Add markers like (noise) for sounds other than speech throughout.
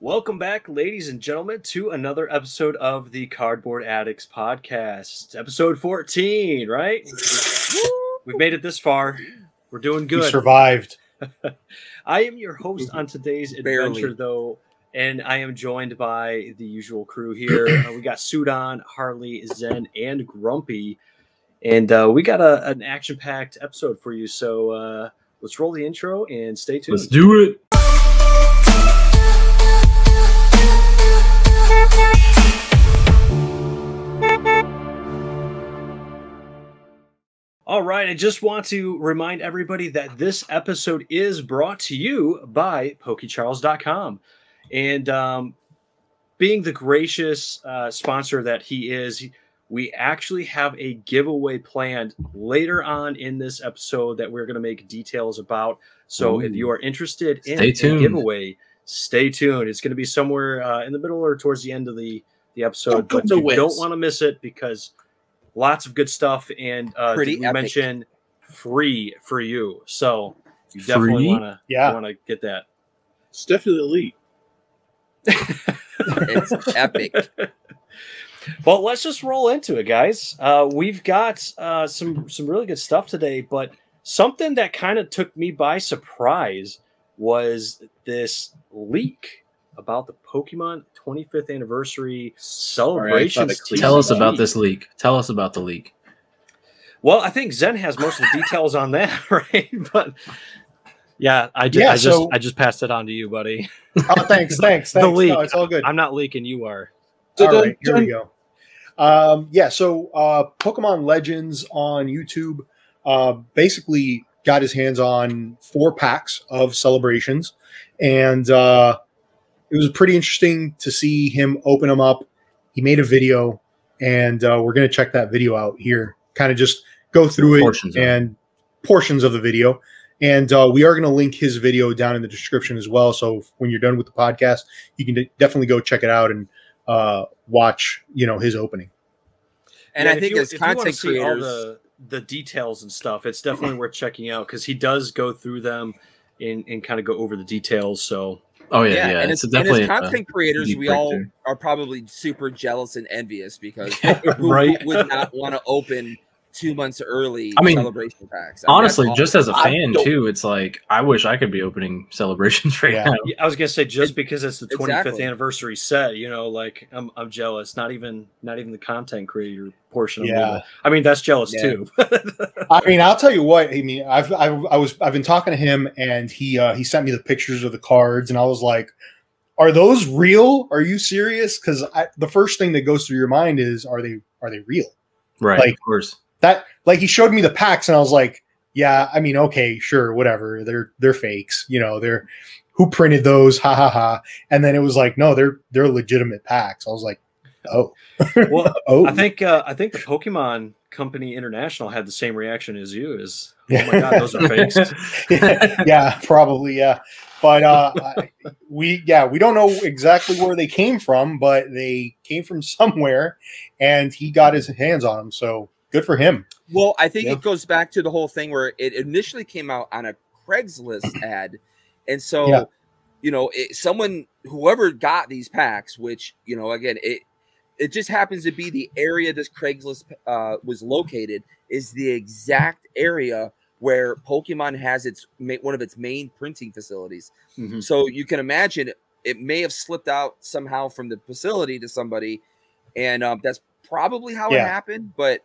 Welcome back, ladies and gentlemen, to another episode of the Cardboard Addicts podcast. Episode 14, right? We've made it this far. We're doing You good. survived. (laughs) I am your host on today's (laughs) Barely. adventure, though, and I am joined by the usual crew here. (clears throat) Uh, we got Sudan, Harley, Zen, and Grumpy. And uh, we got a, an action packed episode for you. So uh, let's roll the intro and stay tuned. Let's do it. All right, I just want to remind everybody that this episode is brought to you by PokeCharles.com. And um, being the gracious uh, sponsor that he is, we actually have a giveaway planned later on in this episode that we're going to make details about. So if you are interested in Stay a giveaway, stay tuned. It's going to be somewhere uh, in the middle or towards the end of the, the episode, Don't but you nowhere. don't want to miss it because lots of good stuff and uh Pretty did we epic. mention free for you so you definitely want to Yeah. want to get that It's definitely elite. (laughs) It's epic. (laughs) well let's just roll into it guys uh we've got uh some some really good stuff today but something that kind of took me by surprise was this leak about the pokemon 25th anniversary celebrations it cleaned Tell us about this leak. Tell us about the leak. Well, I think Zen has most of the details on that, (laughs) right? But yeah, I just, Yeah, I just, so- I just passed it on to you, buddy. Oh, thanks, thanks, (laughs) thanks. The leak. No, it's all good. I'm not leaking. You are. So all dun- right, here we go. Um, yeah, so uh, Pokemon Legends on YouTube uh, basically got his hands on four packs of celebrations, and uh, it was pretty interesting to see him open them up. He made a video, and uh, we're going to check that video out here. Kind of just go through it Portions it. and portions of the video. And uh, we are going to link his video down in the description as well. So when you're done with the podcast, you can de- definitely go check it out and uh, watch, you know, his opening. And Yeah, I think you- as if you wanna content see all creators, the the details and stuff, it's definitely worth checking out because he does go through them and, and kind of go over the details. So Oh yeah, yeah, yeah. and, it's as, and as content creators, we all are probably super jealous and envious because (laughs) who right. would not want to open two months early I mean, celebration packs? I mean, honestly, that's just as a fan too. It's like I wish I could be opening (laughs) celebrations right Yeah. now. I was gonna say just because it's the 25th Exactly. anniversary set, you know, like I'm, I'm jealous. Not even not even the content creator portion. Of Yeah. it. I mean that's jealous Yeah. too. (laughs) I mean, I'll tell you what. I mean, I've, I've I was I've been talking to him, and he uh, he sent me the pictures of the cards, and I was like, "Are those real? Are you serious?" Because the first thing that goes through your mind is, "Are they are they real?" Right, Like- of course. That like he showed me the packs, and I was like, "Yeah, I mean, okay, sure, whatever. They're they're fakes, you know. They're who printed those? Ha ha ha!" And then it was like, "No, they're they're legitimate packs." I was like, "Oh, (laughs) well, oh." I think uh, I think the Pokemon Company International had the same reaction as you. Is oh my god, those are fakes. (laughs) yeah, probably, yeah. But uh, I- we, yeah, we don't know exactly where they came from, but they came from somewhere, and he got his hands on them. So good for him. Well, I think Yeah. it goes back to the whole thing where it initially came out on a Craigslist (clears throat) ad, and so Yeah. you know, it, someone whoever got these packs, which you know, again, it it just happens to be the area this Craigslist uh, was located is the exact area where Pokemon has its one of its main printing facilities. Mhm. So you can imagine it may have slipped out somehow from the facility to somebody, and um, that's probably how it happened. But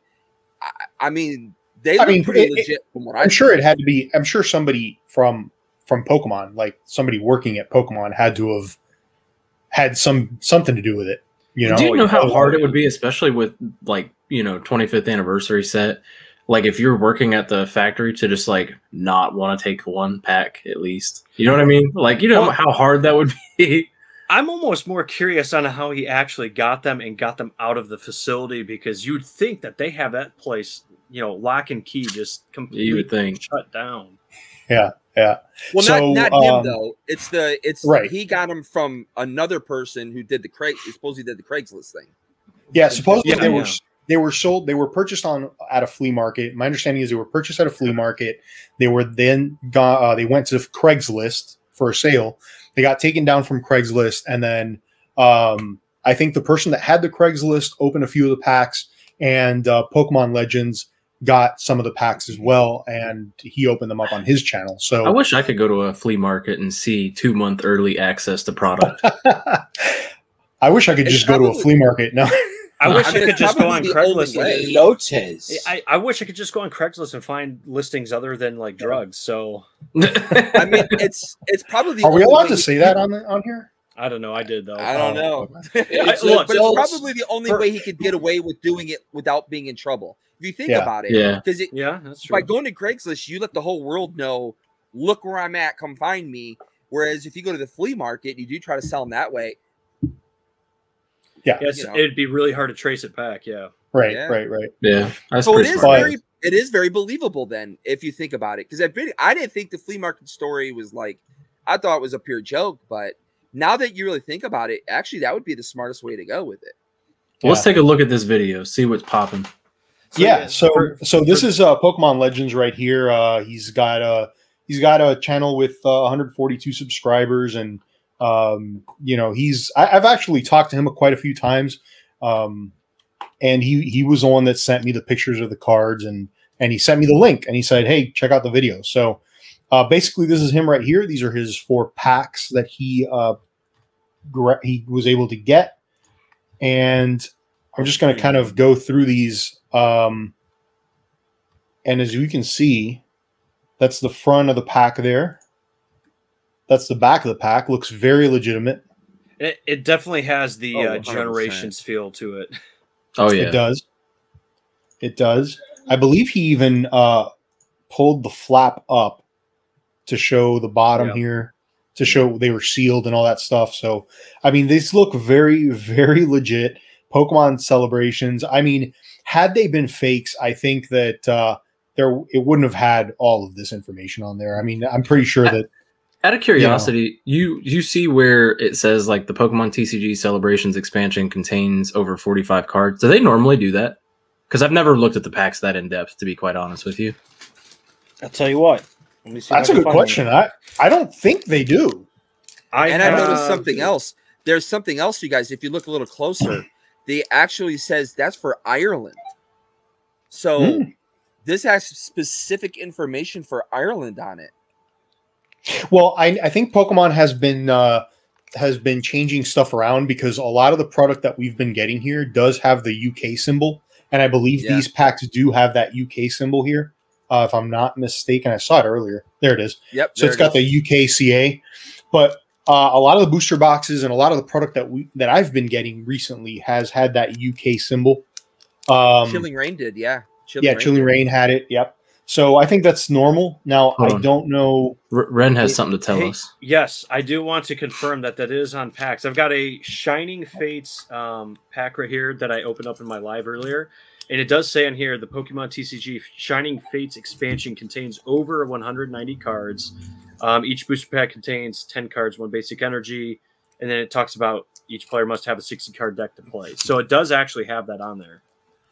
I, I mean, they I look mean, pretty it- it- legit from what I'm I sure it had to be. I'm sure somebody from from Pokemon, like somebody working at Pokemon, had to have had some something to do with it. You know, Do you know how Oh, hard it would be, especially with like you know 25th anniversary set? Like if you're working at the factory to just like not want to take one pack at least. You know what I mean? Like you know Well- how hard that would (laughs) be. I'm almost more curious on how he actually got them and got them out of the facility because you'd think that they have that place, you know, lock and key just completely think. shut down. Yeah, yeah. Well, So, not not um, him though. It's the it's Right. He got them from another person who did the Craig. Supposedly did the Craigslist thing. Yeah, supposedly Yeah, they were they were sold. They were purchased on at a flea market. My understanding is they were purchased at a flea market. They were then got. Uh, they went to Craigslist for a sale. They got taken down from Craigslist, and then um, I think the person that had the Craigslist opened a few of the packs, and uh, Pokemon Legends got some of the packs as well, and he opened them up on his channel. So I wish I could go to a flea market and see two month early access to product. (laughs) I wish I could just go to a flea market. No, I wish I I, could just go on the Craigslist. way. and- Lotes. I, I wish I could just go on Craigslist and find listings other than like drugs. So (laughs) I mean, it's it's probably the are we only allowed way to he say could that get- on the, on here? I don't know. I did though. I don't Oh, know. okay. (laughs) It's- look, but it's probably the only way he could get away with doing it without being in trouble. If you think Yeah. about it, Yeah. because it, Yeah, that's true. by going to Craigslist, you let the whole world know, look where I'm at, come find me. Whereas if you go to the flea market, you do try to sell them that way. Yes, you know. it'd be really hard to trace it back. Yeah. Right, Yeah. right, right. yeah, that's So it pretty smart. Very, it is very believable then if you think about it. Because I really, I didn't think the flea market story was like, I thought it was a pure joke, but now that you really think about it, actually that would be the smartest way to go with it. Let's take a look at this video, see what's popping. yeah so for- so this for- is uh pokemon legends right here uh he's got a he's got a channel with uh, 142 subscribers and um you know he's I, i've actually talked to him quite a few times. Um and he he was the one that sent me the pictures of the cards and and he sent me the link and he said hey check out the video. So uh basically this is him right here. These are his four packs that he uh he was able to get. And i'm just going to kind of go through these um and as you can see that's the front of the pack there that's the back of the pack looks very legitimate It, it definitely has the Oh, uh, generations feel to it. Oh yeah, It does. It does. I believe he even uh, pulled the flap up to show the bottom Yeah. here, to show they were sealed and all that stuff. So, I mean, these look very, very legit. Pokemon celebrations. I mean, had they been fakes, I think that uh, there it wouldn't have had all of this information on there. I mean, I'm pretty sure (laughs) that Out of curiosity, you you see where it says like the Pokemon TCG Celebrations expansion contains over 45 cards. Do they normally do that? Because I've never looked at the packs that in depth, to be quite honest with you. I'll tell you what. Let me see that's a good find question. I I don't think they do. I and I noticed something else. There's something else, you guys. If you look a little closer, they actually says that's for Ireland. So Hmm. this has specific information for Ireland on it. Well, I, I think Pokemon has been uh, has been changing stuff around because a lot of the product that we've been getting here does have the UK symbol, and I believe Yeah. these packs do have that UK symbol here. Uh, if I'm not mistaken, I saw it earlier. There it is. Yep. So it's got the UKCA, but uh, a lot of the booster boxes and a lot of the product that we that I've been getting recently has had that UK symbol. Um, Chilling Reign did, yeah. Chilling yeah, Reign Chilling. Reign had it. Yep. So I think that's normal. Now Hold I on. don't know. R- Ren has Hey- something to tell hey, us. Yes, I do want to confirm that that is on packs. I've got a Shining Fates um, pack right here that I opened up in my live earlier, and it does say on here the Pokemon TCG Shining Fates expansion contains over 190 cards. Um, each booster pack contains 10 cards, one basic energy, and then it talks about each player must have a 60 card deck to play. So it does actually have that on there.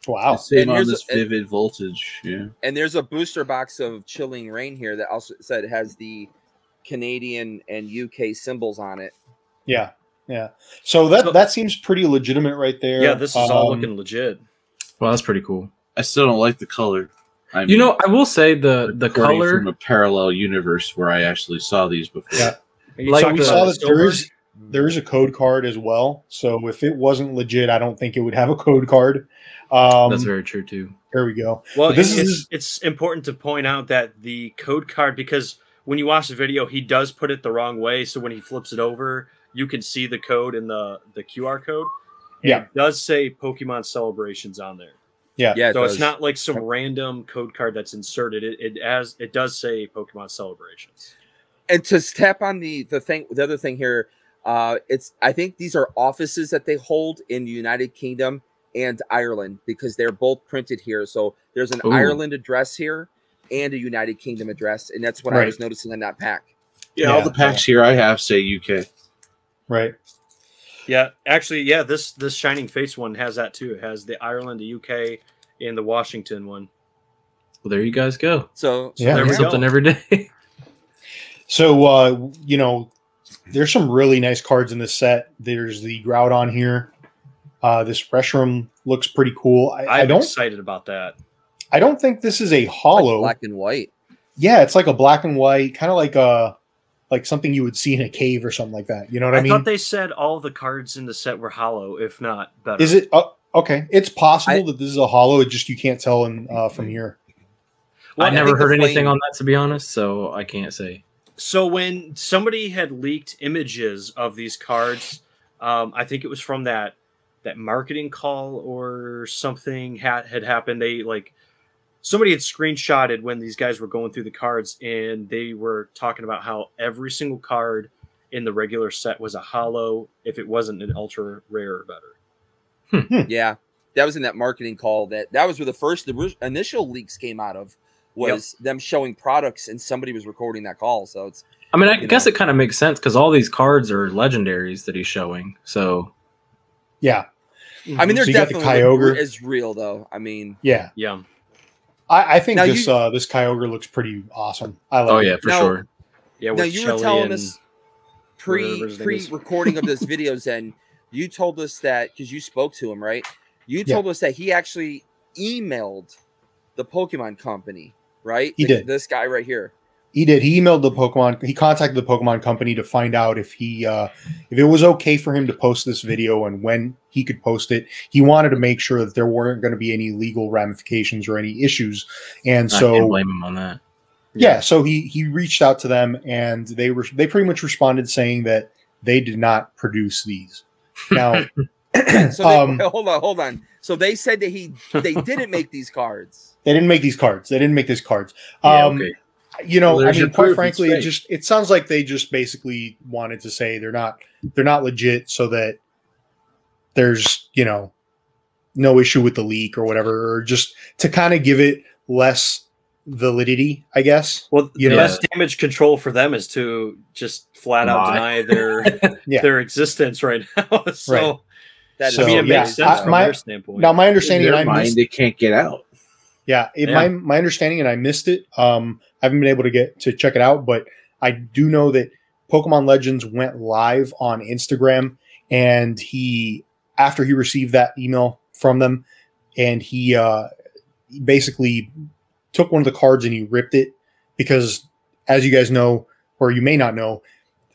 Wow. Same And on here's this a- vivid voltage. Yeah. And there's a booster box of Chilling Reign here that also said it has the Canadian and UK symbols on it. Yeah, yeah. So that So- that seems pretty legitimate right there. Yeah, this is all Um, looking legit. Well, that's pretty cool. I still don't like the color. I You know, I will say the the color. from a parallel universe where I actually saw these before. Yeah. Like talking We the- saw the, that there silver? is there is a code card as well. So if it wasn't legit, I don't think it would have a code card. Um, that's very true too. there we go. Well, But this it's, is- it's important to point out that the code card because when you watch the video, he does put it the wrong way. So when he flips it over, you can see the code in the the QR code. And Yeah. it does say Pokemon Celebrations on there. Yeah, Yeah, it so it's not like some random code card that's inserted. It it as it does say Pokemon Celebrations. and to tap on the the thing the other thing here uh it's i think these are offices that they hold in the united kingdom and ireland because they're both printed here so there's an Ooh. ireland address here and a united kingdom address and that's what i was noticing on that pack Yeah, all the packs here I have say UK. right. Yeah, actually, yeah. This this Shining Fates one has that too. It has the Ireland, the UK, and the Washington one. Well, there you guys go. so, so Yeah. there we go. something every day. (laughs) So uh, you know, there's some really nice cards in this set. There's the Groudon here. Uh, this Reshiram looks pretty cool. I, I I'm don't. excited about that. I don't think this is a Like hollow. black and white. yeah, it's like a black and white, kind of like a like something you would see in a cave or something like that. You know what I, I, mean? I thought they said all the cards in the set were hollow, if not better. Is it uh, okay? It's possible I- that this is a hollow. It just you can't tell in, uh, from here. Well, I I never heard anything flame- on that to be honest, so I can't say. So when somebody had leaked images of these cards, um, I think it was from that that marketing call or something had had happened. They like somebody had screenshotted when these guys were going through the cards, and they were talking about how every single card in the regular set was a hollow if it wasn't an ultra rare or better. Yeah, that was in that marketing call. That that was where the first the initial leaks came out of was them showing products, and somebody was recording that call. So it's I mean, I guess know. it kind of makes sense because all these cards are legendaries that he's showing. So Yeah, I mean they're So you got the definitely Kyogre. is real though. I mean, yeah. Yeah, I, I think Now this you- uh, this Kyogre looks pretty awesome. I like. oh it. yeah, for Now- sure. yeah. now you Shelly were telling us pre whatever his name pre recording of this (laughs) videos, and you told us that because you spoke to him, right? You Yeah. told us that he actually emailed the Pokemon company, right? He The- did. This guy right here. He did. He emailed the Pokemon. He contacted the Pokemon company to find out if he uh, if it was okay for him to post this video and when he could post it. He wanted to make sure that there weren't going to be any legal ramifications or any issues. And I can't so blame him on that. yeah, so he he reached out to them and they were they pretty much responded saying that they did not produce these. Now, (laughs) So they, Um, (laughs) hold on, hold on. So they said that he they (laughs) didn't make these cards. they didn't make these cards. They didn't make these cards. Yeah, Um, okay. you know, Well, I mean, quite frankly, it just it sounds like they just basically wanted to say they're not they're not legit, so that there's you know no issue with the leak or whatever, or just to kind of give it less validity, I guess. Well, You the know- best damage control for them is to just flat out deny their (laughs) Yeah. their existence right now. (laughs) so Right. That is So, I mean, it yeah, makes sense I- from my- their standpoint. Now, my In understanding, their and I mind, missed, it can't get out. yeah, it, Yeah. my my understanding, and I missed it. Um, I haven't been able to get to check it out, but I do know that Pokemon Legends went live on Instagram, and he after he received that email from them, and he uh, he basically took one of the cards and he ripped it because, as you guys know, or you may not know,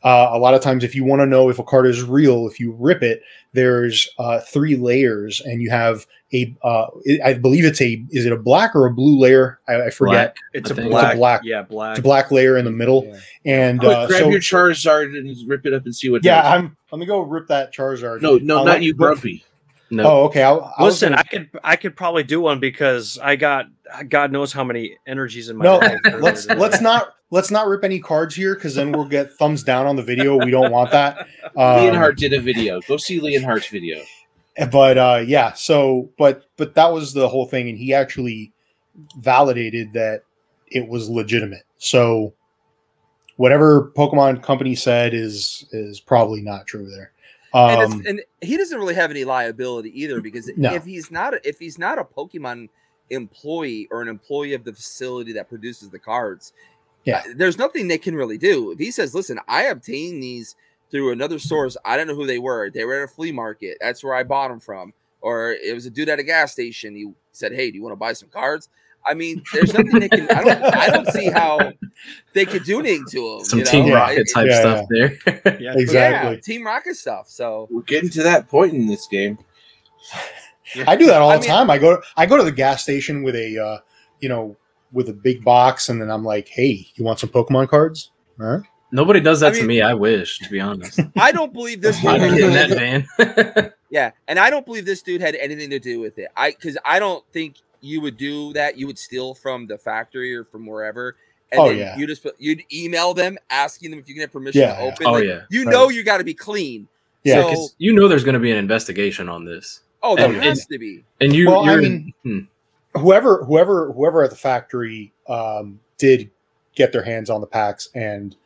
uh, a lot of times if you want to know if a card is real, if you rip it, there's uh, three layers, and you have a uh, I believe it's a is it a black or a blue layer? I, I forget. Black. it's I a black, It's a black- yeah, black. It's a black layer in the middle, Yeah. and Quick, uh, grab so your Charizard and rip it up and see what. yeah, does. I'm I'm gonna go rip that Charizard. no, no, I'll not let- you, Grumpy. No, Oh, okay. I'll, I Listen, gonna- I could I could probably do one because I got God knows how many energies in my no, bag. (laughs) let's let's not let's not rip any cards here because then we'll get thumbs down on the video. We don't want that. (laughs) Um, Leonhart did a video. Go see Leonhart's video. but uh yeah so but but that was the whole thing and he actually validated that it was legitimate so whatever pokemon company said is is probably not true there and, um it's, and he doesn't really have any liability either because No. if he's not a, if he's not a Pokemon employee or an employee of the facility that produces the cards, Yeah. uh, there's nothing they can really do. If he says, "Listen, I obtained these through another source. I don't know who they were. They were at a flea market. That's where I bought them from." Or it was a dude at a gas station. He said, "Hey, do you want to buy some cards?" I mean, there's nothing they can. I don't. I don't see how they could do anything to him. some you know? Team Yeah. Rocket type Yeah, stuff there. (laughs) Yeah, (laughs) Exactly. Yeah, Team Rocket stuff. So We're getting to that point in this game. i do that all I the mean- time i go i go to the gas station with a uh you know with a big box and then i'm like hey you want some pokemon cards huh? Nobody does that I to me. I wish, to be honest. (laughs) I don't believe this. I dude don't in that had- van. Yeah, and I don't believe this dude had anything to do with it. I because I don't think you would do that. You would steal from the factory or from wherever, and Oh, then yeah. you just put- you'd email them asking them if you can have permission Yeah, to yeah. open. Oh, Like, yeah. you Right. know you got to be clean. Yeah, So- you know there's going to be an investigation on this, Oh, there And- has to be. and you. Well, I you're, mean- hmm. whoever whoever whoever at the factory um, did get their hands on the packs and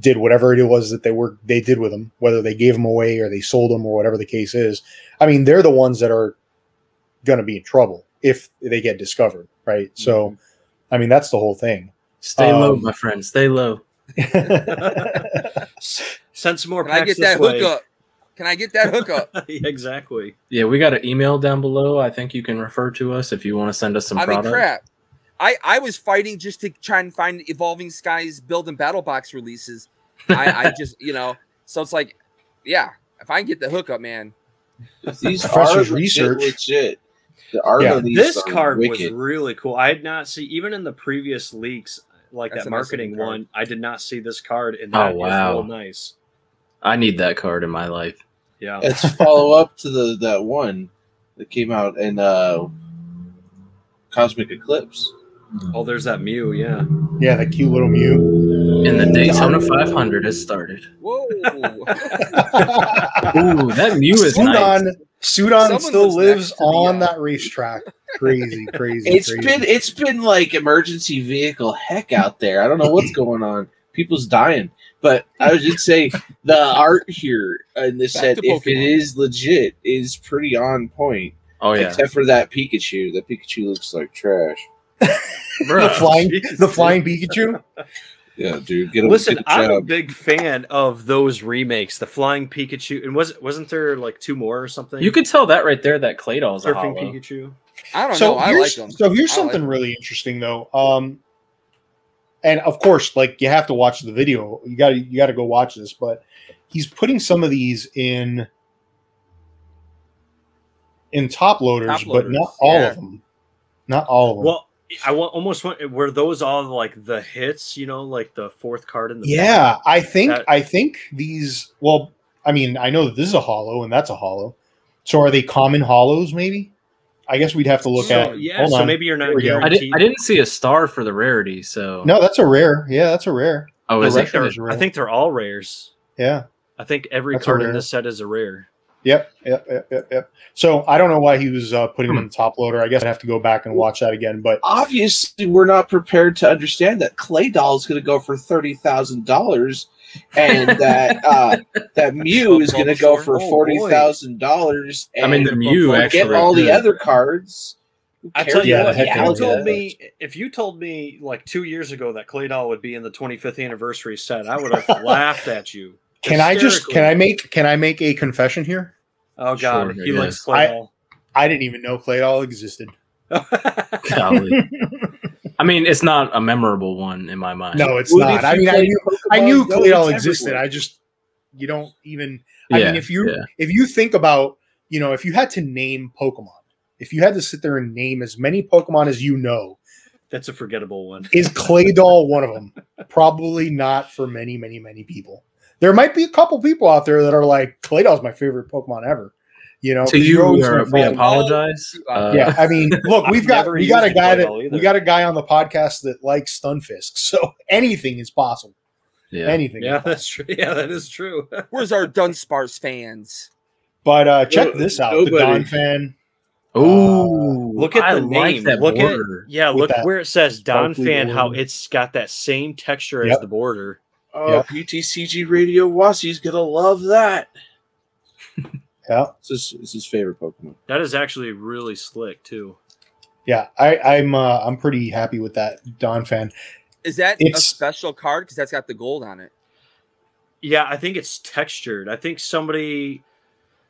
did whatever it was that they were they did with them, whether they gave them away or they sold them or whatever the case is. I mean, they're the ones that are going to be in trouble if they get discovered, right? So, I mean, that's the whole thing. stay low, um, my friend. Stay low. (laughs) Send some more Can I packs get that way. hookup? Can I get that hookup? (laughs) Yeah, exactly. Yeah, we got an email down below. I think you can refer to us if you want to send us some I mean, crap. I, I was fighting just to try and find Evolving Skies build and battle box releases. I, I (laughs) just, you know, so it's like, yeah, if I can get the hookup, man. These are research. legit. The art Yeah, of these This are card was really cool. I had not see even in the previous leaks, like That's that marketing one. I did not see this card, and Oh, that is wow. real nice. I need that card in my life. Yeah, It's (laughs) follow up to the that one that came out in uh, Cosmic Eclipse. oh, there's that Mew. Yeah, yeah, the cute little Mew. And the Daytona 500 has started. Whoa. (laughs) Ooh, that Mew is nice. Sudon, Sudon Someone still lives next to the, on that racetrack. Crazy, (laughs) crazy. It's crazy. been it's been like emergency vehicle heck out there. I don't know what's going on. People's dying. But I would just say the (laughs) art here in this Back set, if it is legit, is pretty on point. Oh yeah, Except for that Pikachu. That Pikachu looks like trash. (laughs) the flying, Jeez, the flying Pikachu. Yeah, dude. Get him. Listen, get a I'm a big fan of those remakes. The Flying Pikachu, and was wasn't there like two more or something? You could tell that right there. That Claydol's a Surfing hollow. Pikachu. I don't so know. I like them. So here's I like really interesting though. Um, and of course, like you have to watch the video. You got to you got to go watch this. But he's putting some of these in in top loaders, Top but not all yeah. of them. Not all of them. Well, I wa- almost went. Were those all like the hits? You know, like the fourth card in the yeah, I think That- I think these. Well, I mean, I know that this is a hollow and that's a hollow. So are they common hollows? Maybe. I guess we'd have to look so, at. yeah, hold so on. maybe you're not Here. I, did, I didn't see a star for the rarity, so No, that's a rare. Yeah, that's a rare. Oh, The is I it? think, they're, I think they're all rares. Yeah. I think every That's card in this set is a rare. Yep, yep, yep, yep, yep. So I don't know why he was uh, putting him in the top loader. I guess I'd have to go back and watch that again. But Obviously, we're not prepared to understand that Claydol is going to go for thirty thousand dollars, and (laughs) that uh, that Mew is going to go for Oh, forty thousand dollars. I mean, the Mew forget actually. all the other cards. I cares tell you Yeah, what, the if you yeah. told me if you told me like two years ago that Claydol would be in the 25th anniversary set, I would have (laughs) laughed at you. can I just can I make can I make a confession here? Oh God, Sure, he I likes guess. Clay I- I didn't even know Claydol existed. (laughs) Golly. (laughs) I mean, it's not a memorable one in my mind. No, it's Well, not. I mean, I knew Pokemon I knew Go, Claydol existed. everywhere. I just you don't even. Yeah, I mean, if you yeah. if you think about you know if you had to name Pokemon, if you had to sit there and name as many Pokemon as you know, That's a forgettable one. is Claydol one of them? Probably not for many, many, many people. There might be a couple people out there that are like, Claydol's my favorite Pokemon ever. You know, to 'cause you're we, gonna are, we find- apologize. Uh, yeah, I mean, (laughs) look, we've got we got a guy that either. we got a guy on the podcast that likes Stunfisk, (laughs) so anything is possible. yeah. Anything. Yeah, that's true. (laughs) Yeah, that is true. Where's our Dunsparce fans? But uh check No- this out. The nobody. Donphan. Ooh, Look at I the like name. that look border. at yeah. Look where it says Don sparkly Fan. How it's got that same texture as the border. Oh, Yep. PTCG Radio Wassie's gonna love that. (laughs) Yeah. This is, this is his favorite Pokemon. That is actually really slick too. Yeah, I, I'm uh, I'm pretty happy with that Donphan. Is that a special card? Because that's got the gold on it. Yeah, I think it's textured. I think somebody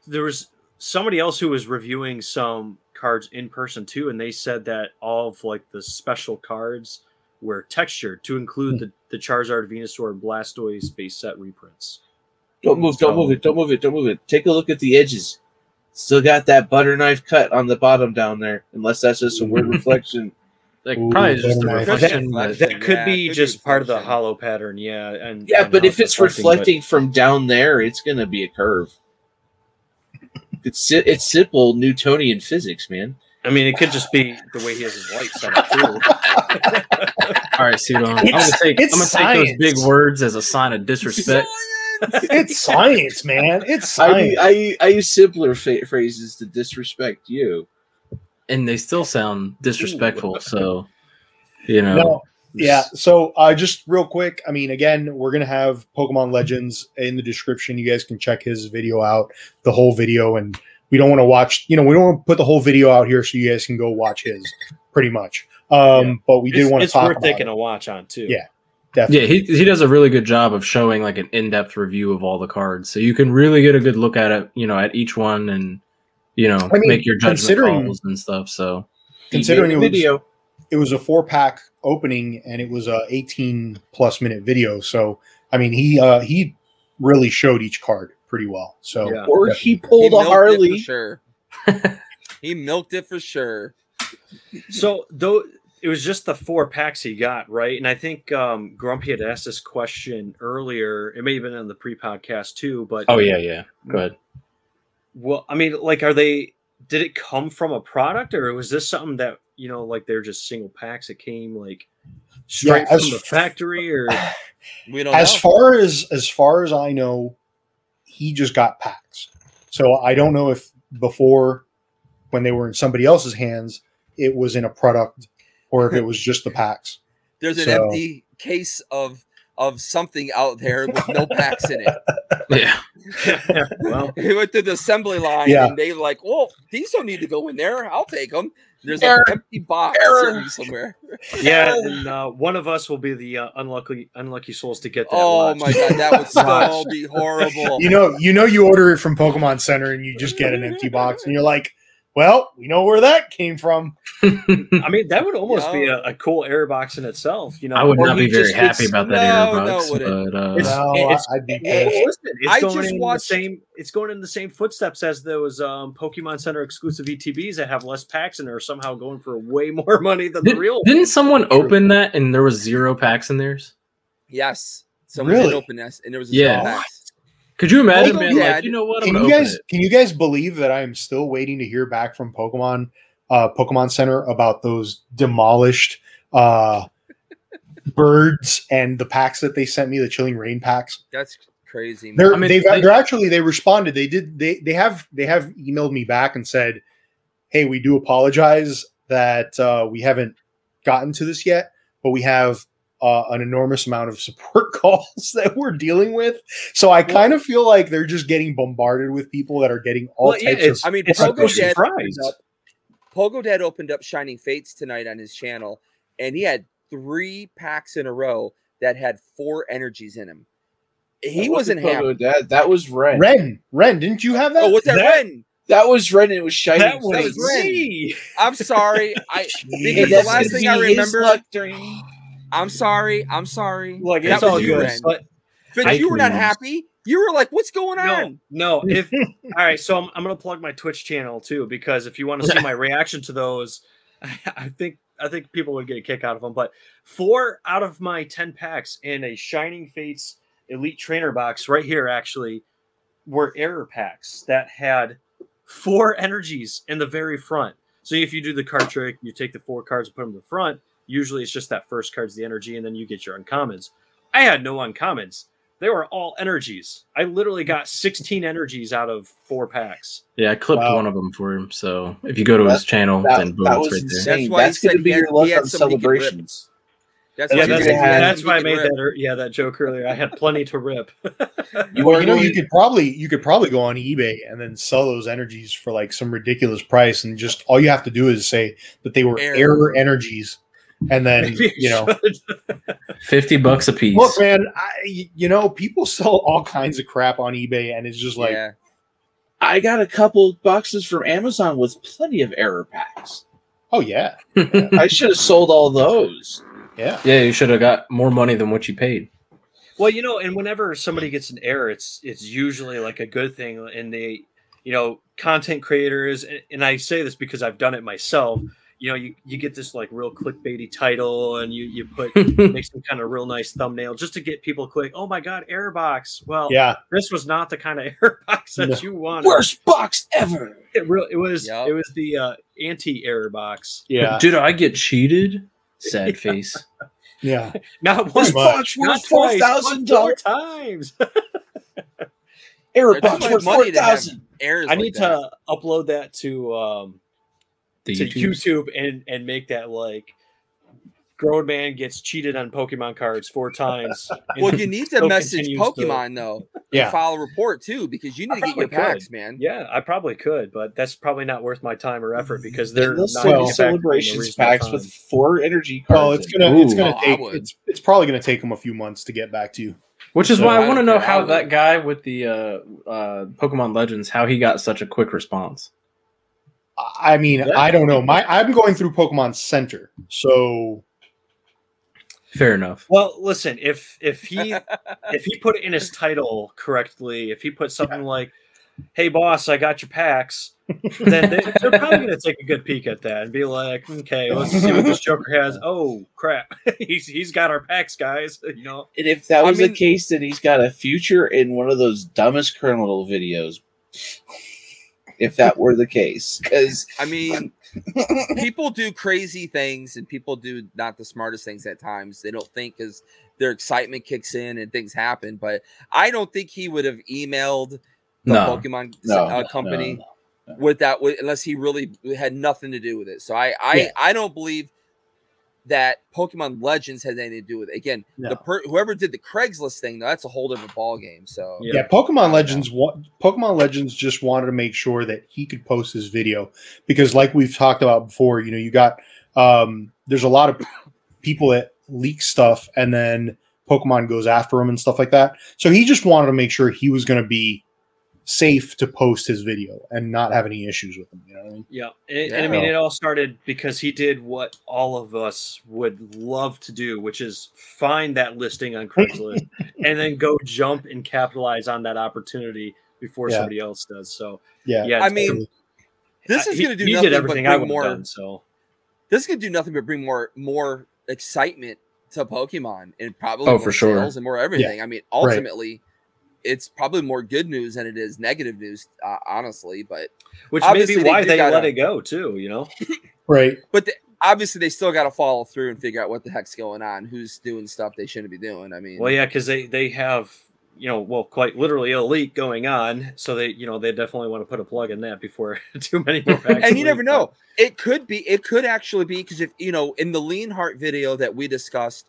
there was somebody else who was reviewing some cards in person too, and they said that all of like the special cards were textured to include hmm. the, the Charizard, Venusaur, and Blastoise base set reprints. Don't move, don't So- move it, don't move it, don't move it. Take a look at the edges. Still got that butter knife cut on the bottom down there, unless that's just a weird (laughs) reflection. Like Ooh, probably just a better not- reflection. That- that- That could Yeah, be could be just part of the hollow pattern, yeah. And Yeah, and but if it's reflecting, but- from down there, it's gonna be a curve. It's it's simple Newtonian physics, man. I mean, it could just be the way he has his light set up too. (laughs) (laughs) All right, Sudon. I'm gonna take. I'm gonna take those big words as a sign of disrespect. It's science, man. It's I, science. I I use simpler fa- phrases to disrespect you. and they still sound disrespectful. So, you know, No, yeah. So uh, just real quick, I mean, again, we're gonna have Pokemon Legends in the description. You guys can check his video out, the whole video, and we don't want to watch. You know, we don't want to put the whole video out here so you guys can go watch his, pretty much. Um, Yeah. but we did it's, want to it's worth about taking it. a watch on too. Yeah. definitely. Yeah, he he does a really good job of showing like an in-depth review of all the cards, so you can really get a good look at it, you know, at each one, and you know, I mean, make your judgment calls and stuff. So Considering it was, video. it was a four pack opening and it was a 18 plus minute video. So I mean, he uh, he really showed each card pretty well. So Yeah. Or he He pulled a milked it for Harley. sure. (laughs) he milked it for sure. So though it was just the four packs he got, right? And I think um, Grumpy had asked this question earlier. It may have been in the pre-podcast too, but oh yeah, yeah, go ahead. Well, I mean, like, are they? Did it come from a product, or was this something that you know, like they're just single packs that came like straight as from the f- factory, or (sighs) We don't as know. far as as far as I know, he just got packs. So I don't know if before when they were in somebody else's hands, it was in a product or if it (laughs) was just the packs. There's an so- empty case of of something out there with no packs in it. (laughs) Yeah, (laughs) well, He went to the assembly line Yeah. and they like, well, these don't need to go in there. I'll take them. There's an empty box Error. somewhere. yeah, and uh, one of us will be the uh, unlucky unlucky souls to get that. Oh watch. my god, that would so be horrible. You know, you know, you order it from Pokemon Center and you just get an empty box, and you're like, "Well, we know where that came from." I mean, that would almost be a, a cool air box in itself. You know, I would Or not be very just happy about that No, air no, box, it but uh, It's- No, it's- I'd be Well, listen, it's I going just in watched- the same. It's going in the same footsteps as those um, Pokemon Center exclusive ETBs that have less packs and are somehow going for way (laughs) more money than the did, real. didn't someone open that and there was zero packs in theirs? yes. Someone Really? did open this and there was a Yeah. Small box. Could you imagine Although being Dad- like, you know what? I'm Can you guys it. can you guys believe that I am still waiting to hear back from Pokemon uh Pokemon Center about those demolished uh birds and the packs that they sent me, the chilling reign packs? That's crazy. man. They're I mean, they've they- they're actually they responded. They did they they have they have emailed me back and said, "Hey, we do apologize that uh, we haven't gotten to this yet, but we have uh, an enormous amount of support (laughs) calls that we're dealing with." So I kind of feel like they're just getting bombarded with people that are getting all Well, types it's- of. I mean, It's Pogo Dad opened up. Pogo Dad opened up Shining Fates tonight on his channel, and he had three packs in a row that had four energies in him. He That wasn't happy. Pogo Dad. That was Ren. Ren, Ren, didn't you have that? Oh, what's that? That- Ren? That was Ren. And it was shiny. that was was Ren. I'm sorry. I (laughs) because the last thing I remember. Luck during I'm sorry. I'm sorry. Look, That it's was all you, good, Ren. but But you were not can- happy. You were like, "What's going on?" no. If (laughs) all right, so I'm, I'm gonna plug my Twitch channel too because if you want to see (laughs) my reaction to those, (laughs) I think I think people would get a kick out of them. But four out of my ten packs in a Shining Fates Elite Trainer box right here actually were error packs that had four energies in the very front. So if you do the card trick, you take the four cards and put them in the front. Usually it's just that first card's the energy, and then you get your uncommons. I had no uncommons. They were all energies. I literally got 16 energies out of four packs. Yeah, I clipped Wow. one of them for him. So if you go to That- his channel, that, then boom, that it's was right there. insane. That's why he That's going said to be he had- your luck he had on something he could rip. celebrations. That's Yeah, why that's, he had that's why I made could that. er- Yeah, that joke earlier. I had plenty to rip. You Well, you know, you could probably you could probably go on eBay and then sell those energies for like some ridiculous price, and just all you have to do is say that they were Error. error energies, and then Maybe you know. Fifty bucks a piece. look, man, I, you know, people sell all kinds of crap on eBay, and it's just like, yeah. I got a couple boxes from Amazon with plenty of error packs. oh yeah, (laughs) I should have sold all those. yeah, yeah, you should have got more money than what you paid. Well, you know, and whenever somebody gets an error, it's it's usually like a good thing. And they, you know, content creators, and, and I say this because I've done it myself. You know, you, you get this like real clickbaity title, and you you put (laughs) make some kind of real nice thumbnail just to get people click. Oh my god, airbox. Well, yeah. this was not the kind of (laughs) airbox that No. you wanted. Worst box ever. It, real, it was Yup. it was the uh, anti airbox. Yeah, Did I get cheated? Sad (laughs) face. yeah. Not Pretty once, This box not worth four twice, thousand but four dollars. times. Error There's box worth much four money to have thousand. Errors I need that. to upload that to um, The to YouTubes. YouTube and and make that like grown man gets cheated on Pokemon cards four times. (laughs) Well, you need to message continues to- Pokemon though. Yeah. File a report too, because you I need to get your could. packs, man. Yeah, I probably could, but that's probably not worth my time or effort because they're And those not send gonna get back to me in a celebrations packs time. with four energy cards. Well, it's gonna it's gonna Oh, take it's it's probably gonna take them a few months to get back to you. Which is So why I I want to know how that guy with the uh, uh, Pokemon Legends how he got such a quick response. I mean, Yeah. I don't know. My I'm going through Pokemon Center, so Fair enough. Well, listen, if if he (laughs) if he put it in his title correctly, if he put something like, "Hey, boss, I got your packs," then they, they're probably going to take a good peek at that and be like, "Okay, let's see what this Joker has." (laughs) Oh crap, (laughs) he's he's got our packs, guys. You know, And if that I was mean- the case, then he's got a future in one of those dumbest criminal videos. If that were the case, because (laughs) I mean, people do crazy things and people do not the smartest things at times. They don't think because their excitement kicks in and things happen. But I don't think he would have emailed the No. Pokemon No, uh, no, company no, no. with that with, unless he really had nothing to do with it. So I I, Yeah. I don't believe that Pokemon Legends has anything to do with it. Again, the No. per, whoever did the Craigslist thing, though, that's a whole different ball game. So Yeah. yeah, Pokemon Legends. wa- Pokemon Legends just wanted to make sure that he could post his video because, like we've talked about before, you know, you got um, there's a lot of people that leak stuff and then Pokemon goes after him and stuff like that. So he just wanted to make sure he was going to be safe to post his video and not have any issues with him. You know what I mean? yeah. And, and I mean, it all started because he did what all of us would love to do, which is find that listing on Craigslist (laughs) and then go jump and capitalize on that opportunity before Yeah. somebody else does. So Yeah. yeah, I mean, totally. this is going to do he nothing did but everything I bring would more. have done. So This is going to do nothing but bring more more excitement to Pokemon and probably Oh, more for sure. and more everything. I mean, ultimately, it's probably more good news than it is negative news, uh, honestly. But which Obviously, may be why do they, gotta- let it go too. You know, (laughs) right. but the, obviously, they still got to follow through and figure out what the heck's going on, who's doing stuff they shouldn't be doing. I mean, well, yeah, because they they have you know, well, quite literally a leak going on, so they you know they definitely want to put a plug in that before (laughs) too many more. and you leak, never but- know. It could be. It could actually be because if you know, in the Leonhart video that we discussed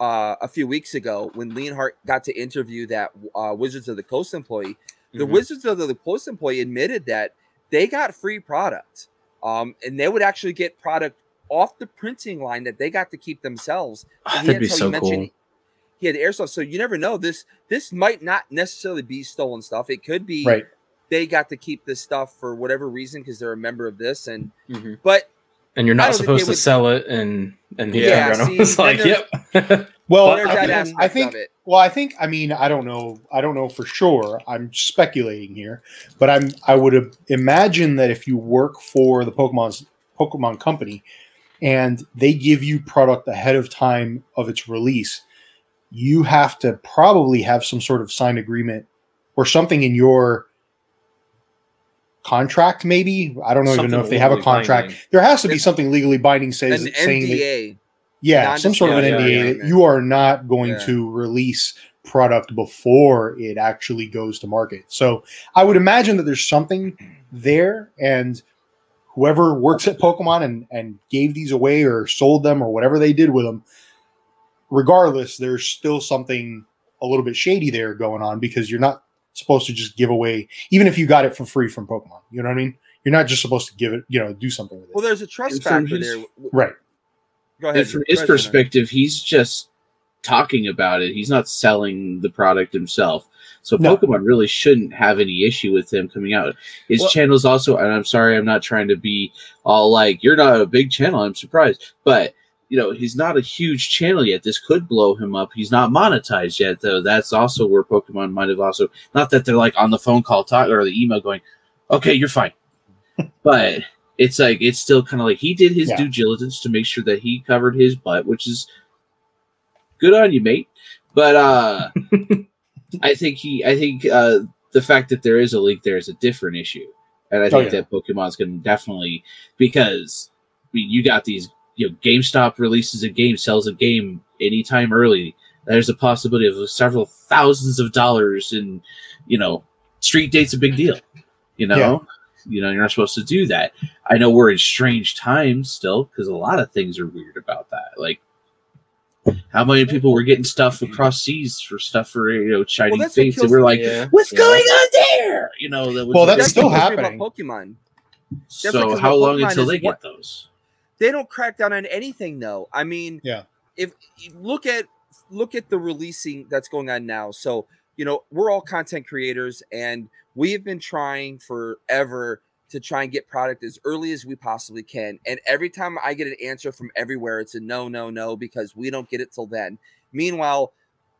uh, a few weeks ago, when Leonhart got to interview that uh, Wizards of the Coast employee, the Mhm. Wizards of the Coast employee admitted that they got free product, um, and they would actually get product off the printing line that they got to keep themselves. He That'd had- be so cool. He had airsoft, so you never know. This this might not necessarily be stolen stuff. It could be Right. they got to keep this stuff for whatever reason because they're a member of this. And Mhm. but And you're not supposed to would- sell it, and and he Yeah, turned see, (laughs) was like, "Yep." (laughs) Well, I that think, I think. Well, I think I mean I don't know I don't know for sure. I'm speculating here, but I'm I would imagine that if you work for the Pokemon's Pokemon company and they give you product ahead of time of its release, you have to probably have some sort of signed agreement or something in your contract maybe i don't know even know if they have a contract binding. there has to be It's- something legally binding says An saying that NDA. yeah, some sort of an Non-disclosure NDA that you are not going Yeah. to release product before it actually goes to market. So I would imagine that there's something there, and whoever works at Pokemon and and gave these away or sold them or whatever they did with them, regardless, there's still something a little bit shady there going on because you're not supposed to just give away, even if you got it for free from Pokemon. You know what I mean? You're not just supposed to give it, you know, do something with it. Well, there's a trust And factor his- there. right. Go ahead. And from his perspective, he's just talking about it. He's not selling the product himself. So No. Pokemon really shouldn't have any issue with him coming out. His Well- channel's also, and I'm sorry, I'm not trying to be all like, you're not a big channel. I'm surprised. But, you know, he's not a huge channel yet. This could blow him up. He's not monetized yet, though. That's also where Pokemon might have also, not that they're like on the phone call talk or the email going, okay, you're fine. (laughs) but it's like, it's still kind of like he did his Yeah. due diligence to make sure that he covered his butt, which is good on you, mate. But uh (laughs) I think he I think uh the fact that there is a leak there is a different issue. And I Oh, think yeah. that Pokemon's gonna definitely because I mean you got these you know GameStop releases a game, sells a game anytime early. There's a possibility of several thousands of dollars in, you know, street date's a big deal. You know? Yeah. You know, you're not supposed to do that. I know we're in strange times still because a lot of things are weird about that. Like How many people were getting stuff across seas for stuff for you know shiny that's what fates? And we're like, Yeah. what's Yeah. going on there? You know, that was Well, that's That's still what kills happening. Pokemon. So how long Pokemon until they what- get those? They don't crack down on anything though. I mean, Yeah. If look at look at the releasing that's going on now. So you know we're all content creators, and we have been trying forever to try and get product as early as we possibly can. And every time I get an answer from everywhere, it's a no, no, no because we don't get it till then. Meanwhile,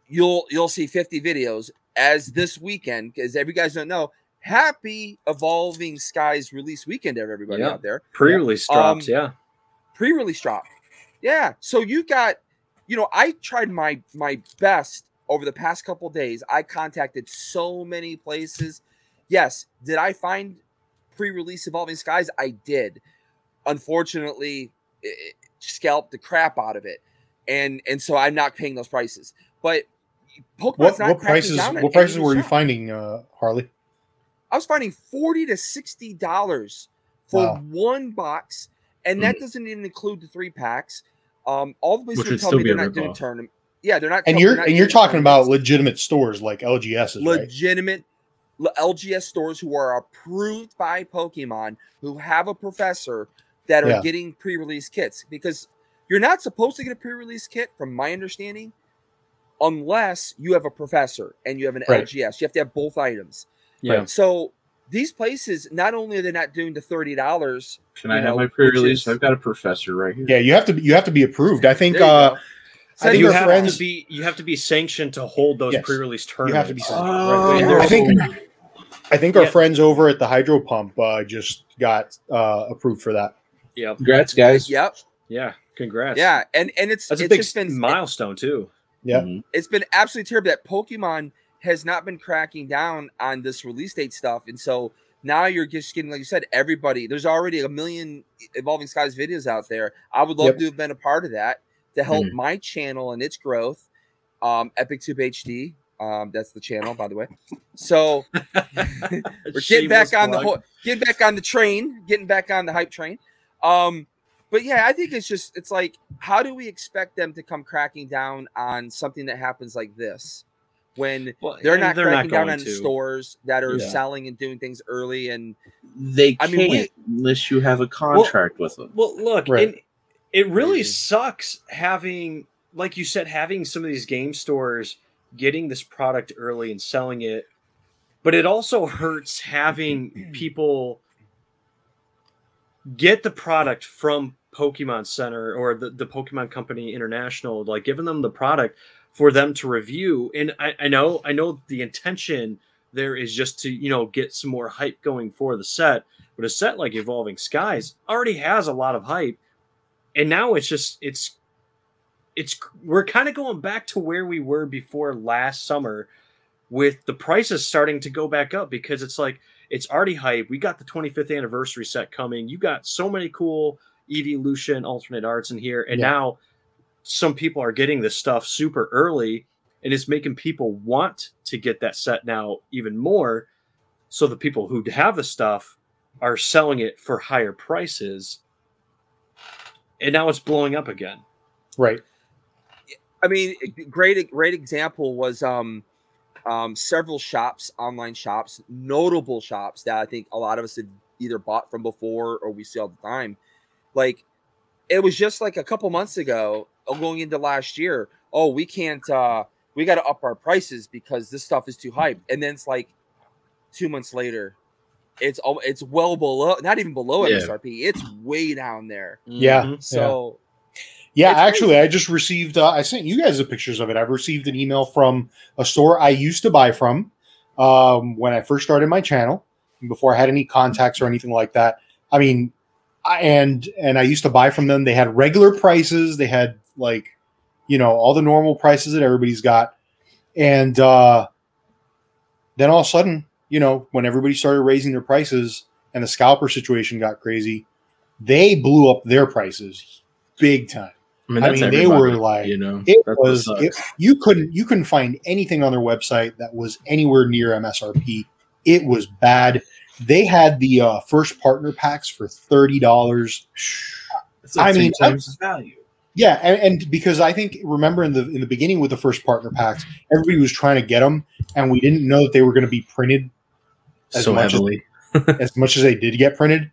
you'll you'll see 50 videos as this weekend because if you guys don't know. Happy Evolving Skies release weekend, everybody Yeah. out there Pre-release Um, drops, yeah. Pre-release drop. Yeah. So you got, you know, I tried my my best over the past couple days. I contacted so many places. Yes, did I find pre-release Evolving Skies? I did. Unfortunately, it, scalped the crap out of it, and and so I'm not paying those prices. But Pokemon's What not what prices what prices were you finding, uh, Harley? I was finding forty to sixty dollars for Wow. one box, and that doesn't even include the three packs. Um, all the places Which are telling me they're a not doing ripoff. tournament. Yeah, they're not. And tell- you're not and you're talking about legitimate stores like LGS's, right? legitimate l- LGS stores who are approved by Pokemon, who have a professor that are Yeah. getting pre-release kits because you're not supposed to get a pre-release kit, from my understanding, unless you have a professor and you have an Right. LGS. You have to have both items. Yeah. So these places, not only are they not doing the thirty dollars, Can I you have my pre-release? is- I've got a professor right here. Yeah, you have to you have to be approved. I think There you uh, go. I think you have friends- to be you have to be sanctioned to hold those Yes. pre-release tournaments. you have to be sanctioned. Oh. right? I think I think our friends over at the Hydro Pump uh, just got uh, approved for that. Yeah, Congrats, guys. Yep. Yeah. Congrats. Yeah, and and it's That's a it's big just been milestone too. Yeah. Mhm. it's been absolutely terrible that Pokemon has not been cracking down on this release date stuff, and so now you're just getting, like you said, everybody. There's already a million Evolving Skies videos out there. I would love Yep. to have been a part of that to help Mhm. my channel and its growth. Um, Epic Tube HD, um, that's the channel, by the way. So (laughs) we're getting back on the whole, getting back on the train, getting back on the hype train. Um, but yeah, I think it's just it's like, how do we expect them to come cracking down on something that happens like this when Well, they're and not cracking down on to. stores that are Yeah. selling and doing things early and They I can't mean, we- unless you have a contract with them. Well, look, Right. and it really Crazy. sucks having, like you said, having some of these game stores getting this product early and selling it. But it also hurts having (clears throat) people get the product from Pokemon Center or the, the Pokemon Company International, like giving them the product for them to review. And I, I know, I know the intention there is just to, you know, get some more hype going for the set. But a set like Evolving Skies already has a lot of hype. And now it's just it's it's we're kind of going back to where we were before last summer with the prices starting to go back up because it's like it's already hype. We got the 25th anniversary set coming. You got so many cool evolution alternate arts in here and Yeah. now some people are getting this stuff super early and it's making people want to get that set now even more so the people who have the stuff are selling it for higher prices and now it's blowing up again Right. I mean, great great example was um, um, several shops, online shops, notable shops that I think a lot of us had either bought from before or we see all the time. Like it was just like a couple months ago, going into last year. Oh, we can't. uh We got to up our prices because this stuff is too hype. And then it's like two months later, it's al- it's well below, not even below Yeah. MSRP. It's way down there. Yeah. So Yeah, It's actually, crazy. I just received. Uh, I sent you guys the pictures of it. I've received an email from a store I used to buy from um, when I first started my channel, before I had any contacts or anything like that. I mean, I, and and I used to buy from them. They had regular prices. They had like, you know, all the normal prices that everybody's got, and uh, then all of a sudden, you know, when everybody started raising their prices and the scalper situation got crazy, they blew up their prices big time. I mean, I mean, they were like- you know, It was it, you couldn't you couldn't find anything on their website that was anywhere near MSRP. It was bad. They had the uh, first partner packs for thirty dollars. It's like I mean, times value. Yeah, and, and because I think remember in the in the beginning with the first partner packs, everybody was trying to get them, and we didn't know that they were going to be printed as so much as- heavily. (laughs) as much as they did get printed,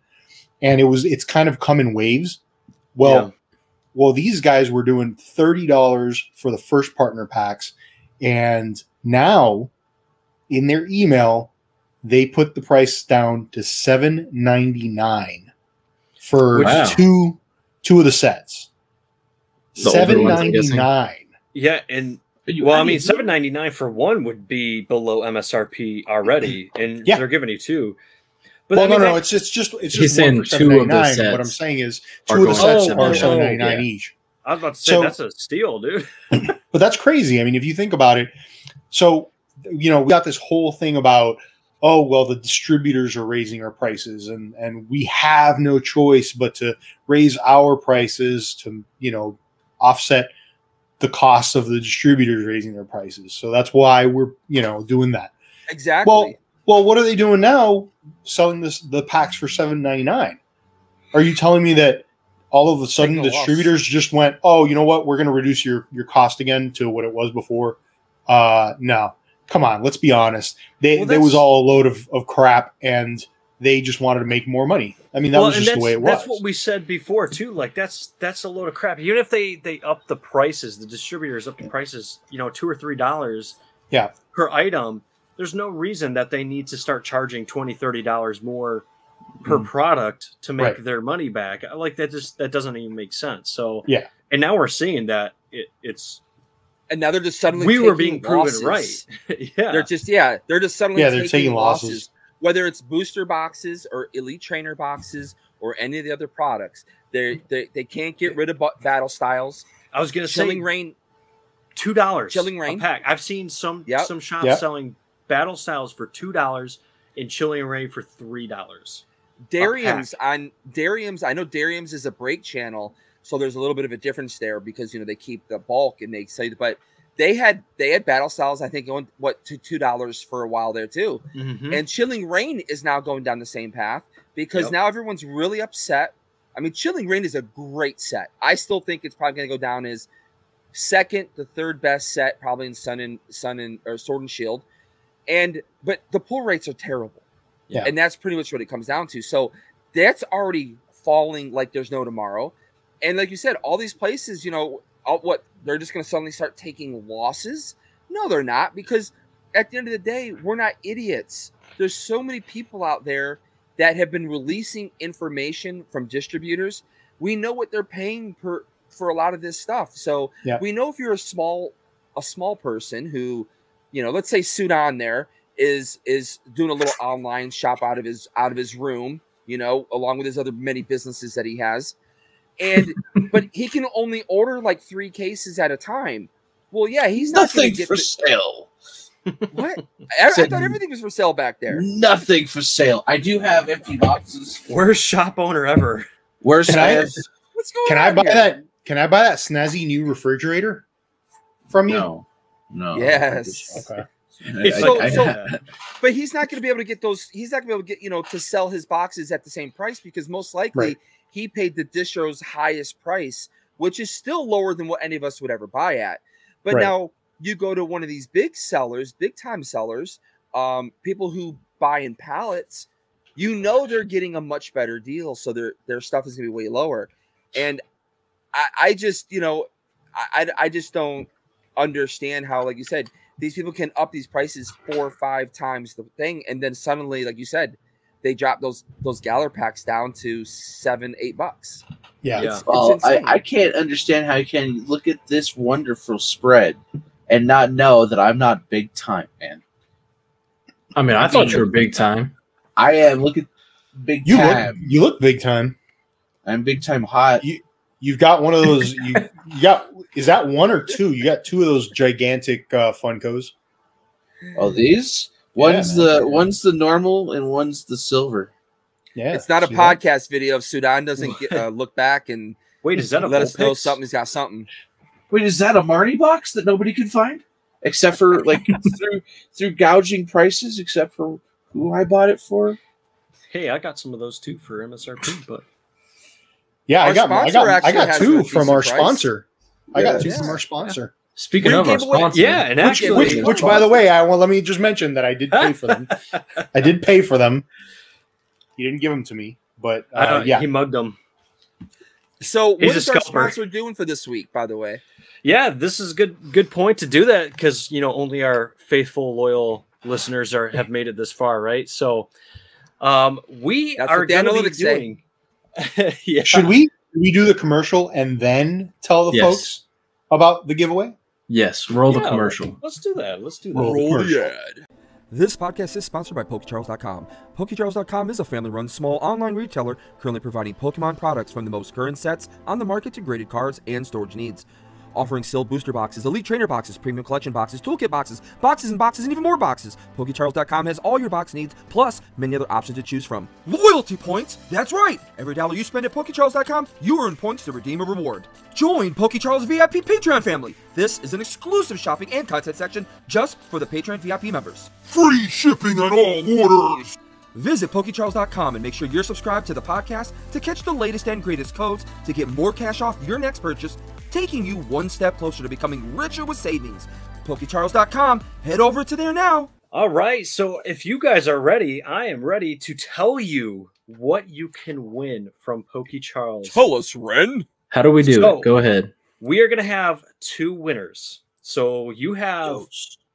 and it was it's kind of come in waves. Well, Yeah. well, these guys were doing thirty dollars for the first partner packs, and now in their email they put the price down to seven ninety nine for Wow. two two of the sets. The older Seven ones, I'm ninety guessing? nine. Yeah, and well, I mean, you do it? seven ninety nine for one would be below MSRP already, and Yeah. they're giving you two. But well, I mean, no, no, that- it's it's just it's just one for two of the $7.99. What I'm saying is two of the sets to are oh, seven ninety nine Yeah. each. I was about to say So- that's a steal, dude. (laughs) But that's crazy. I mean, if you think about it, so you know, we got this whole thing about oh well, the distributors are raising our prices, and and we have no choice but to raise our prices to you know offset the costs of the distributors raising their prices. So that's why we're you know doing that. Exactly. Well, well, what are they doing now? Selling this the packs for seven ninety nine. Are you telling me that all of a sudden the a loss. distributors just went, oh, you know what? We're going to reduce your your cost again to what it was before? Uh, no, come on. Let's be honest. They Well, there was all a load of, of crap, and they just wanted to make more money. I mean, that was just the that's, way it was. That's what we said before too. Like that's that's a load of crap. Even if they they up the prices, the distributors up the prices, you know, two or three dollars, Yeah. per item. There's no reason that they need to start charging 20 30 dollars more per Mhm. product to make Right. their money back. Like that just that doesn't even make sense. So Yeah. and now we're seeing that it, it's and now they're just suddenly we were taking being proven right. (laughs) yeah, They're just yeah, they're just suddenly Yeah, they're taking, taking losses. losses. Whether it's booster boxes or elite trainer boxes or any of the other products, they hmm. they they can't get rid of battle styles. I was gonna say Chilling Reign, two dollars Chilling a Reign. pack. I've seen some Yep. some shops Yep. selling battle styles for two dollars and Chilling Reign for three dollars. Darium's on Darium's. I know Darium's is a break channel, so there's a little bit of a difference there because you know they keep the bulk and they say, but they had they had battle styles. I think going what to two dollars for a while there too. Mm-hmm. And Chilling Reign is now going down the same path because Yep. now everyone's really upset. I mean, Chilling Reign is a great set. I still think it's probably going to go down as second, the third best set, probably in Sun and Sun and or Sword and Shield. And but the pull rates are terrible. Yeah. And that's pretty much what it comes down to. So that's already falling like there's no tomorrow. And like you said, all these places, you know, all, what they're just going to suddenly start taking losses? No, they're not because at the end of the day, we're not idiots. There's so many people out there that have been releasing information from distributors. We know what they're paying per for a lot of this stuff. So Yeah. we know if you're a small a small person who, you know, let's say Sudan there is is doing a little online shop out of his out of his room, you know, along with his other many businesses that he has. And but he can only order like three cases at a time. Well, yeah, he's not Nothing get for the- sale. what? (laughs) I, I thought everything was for sale back there. Nothing for sale. I do have empty boxes. Worst shop owner ever. Worst. Can I- I have What's going Can I buy here? that? Can I buy that snazzy new refrigerator from you? no, no. Yes. Okay. I- I- So- I- so- But he's not going to be able to get those. He's not going to be able to get you know to sell his boxes at the same price because most likely Right. He paid the distro's highest price, which is still lower than what any of us would ever buy at. But Right. now you go to one of these big sellers, big time sellers, um, people who buy in pallets. You know they're getting a much better deal, so their their stuff is going to be way lower. And I, I just you know I I just don't understand how like you said these people can up these prices four or five times the thing, and then suddenly, like you said, they drop those those Galar packs down to seven, eight bucks. Yeah. Yeah. Well, It's I. I can't understand how you can look at this wonderful spread and not know that I'm not big time, man. I mean, I I thought you were big time. I am. Look at big You look you look big time. I'm big time hot. You, you've got one of those. You, you got is that one or two? You got two of those gigantic uh, Funkos. Oh, these one's man. the one's the normal and one's the silver. Yeah, it's not a see that? podcast video. If Sudan doesn't get, (laughs) uh, look back and Wait, is that a let us know Vulpix? something, he's got something. Wait, is that a Marnie box that nobody could find except for like (laughs) through through gouging prices, except for who I bought it for? Hey, I got some of those too for MSRP, but Yeah, I got I got I got two from our price. sponsor. I got two Yeah. from our sponsor. Speaking We of our gave away- sponsor, Yeah, and Which, actually, which, which, by the way, I well, let me just mention that I did pay for them. (laughs) I did pay for them. He didn't give them to me, but I uh, yeah, he mugged them. So what He's a is our scalper. sponsor doing for this week? By the way, Yeah, this is good. Good point to do that because you know only our faithful, loyal listeners are have made it this far, right? So, um, we That's are what the going to be doing. (laughs) yeah. should we we do the commercial and then tell the Yes. folks about the giveaway? Yes, roll the commercial. Let's do that. Let's do that. Roll. roll commercial. the ad. This podcast is sponsored by PokeCharles.com. PokeCharles.com is a family-run small online retailer currently providing Pokemon products from the most current sets on the market to graded cards and storage needs. Offering sealed booster boxes, elite trainer boxes, premium collection boxes, toolkit boxes, boxes and boxes, and even more boxes. PokeCharles.com has all your box needs, plus many other options to choose from. Loyalty points! That's right! Every dollar you spend at PokeCharles.com, you earn points to redeem a reward. Join PokeCharles VIP Patreon family. This is an exclusive shopping and content section just for the Patreon VIP members. Free shipping on all orders. Visit PokeCharles.com and make sure you're subscribed to the podcast to catch the latest and greatest codes to get more cash off your next purchase, taking you one step closer to becoming richer with savings. PokeCharles.com, head over to there now. All right. So, if you guys are ready, I am ready to tell you what you can win from Pokey Charles. us, Ren. How do we do So- it? Go ahead. We are going to have two winners. So, you have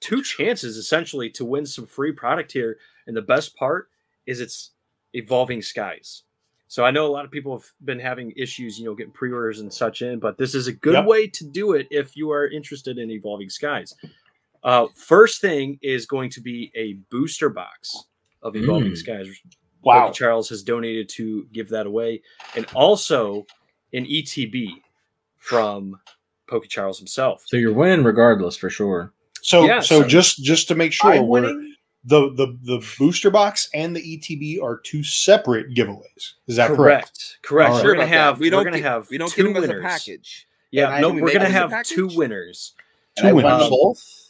two chances essentially to win some free product here. And the best part is it's evolving skies. So I know a lot of people have been having issues, you know, getting pre-orders and such in, but this is a good Yep. way to do it if you are interested in evolving skies. Uh, first thing is going to be a booster box of evolving Mm. skies. Wow. Pokey Charles has donated to give that away, and also an ETB from Pokey Charles himself. So you're winning regardless for sure. So Yeah, so so- just just to make sure I'm we're winning. The, the the booster box and the ETB are two separate giveaways. Is that correct? correct? Correct. All We're gonna have we don't gonna have we don't two get them as a winners. package. Yeah, no, we we're gonna it as a have two winners, Two I winners. won both.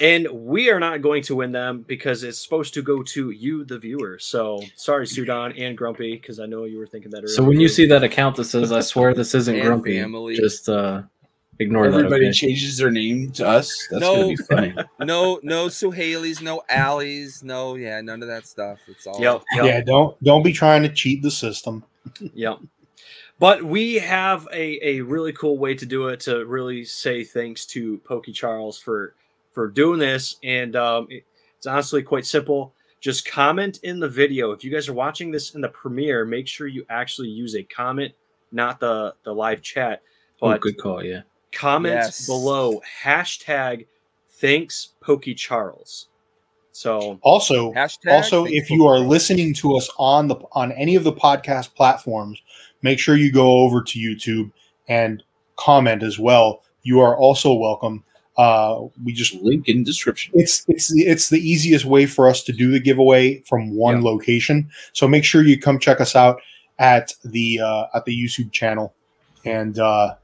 and we are not going to win them because it's supposed to go to you, the viewer. So sorry, Sudan and Grumpy, because I know you were thinking that earlier. So when you see that account that says "I swear this isn't grumpy," family. just uh, ignore Everybody that. okay? changes their name to us. That's No. gonna be funny. (laughs) No, no Suhaleys, no Alleys, no, yeah, none of that stuff. It's all. Yep, yep. Yeah, don't don't be trying to cheat the system. (laughs) Yep. But we have a, a really cool way to do it to really say thanks to Pokey Charles for for doing this. And um, it- it's honestly quite simple. Just comment in the video. If you guys are watching this in the premiere, make sure you actually use a comment, not the, the live chat, Oh, but good call. Yeah. Comment Yes. below hashtag thanks Pokey Charles. So Also, Hashtag. also if you are listening to us on the on any of the podcast platforms, make sure you go over to YouTube and comment as well. You are also welcome. Uh, we just Link in description. it's it's it's the easiest way for us to do the giveaway from one Yeah. location. So make sure you come check us out at the uh, at the YouTube channel, and uh,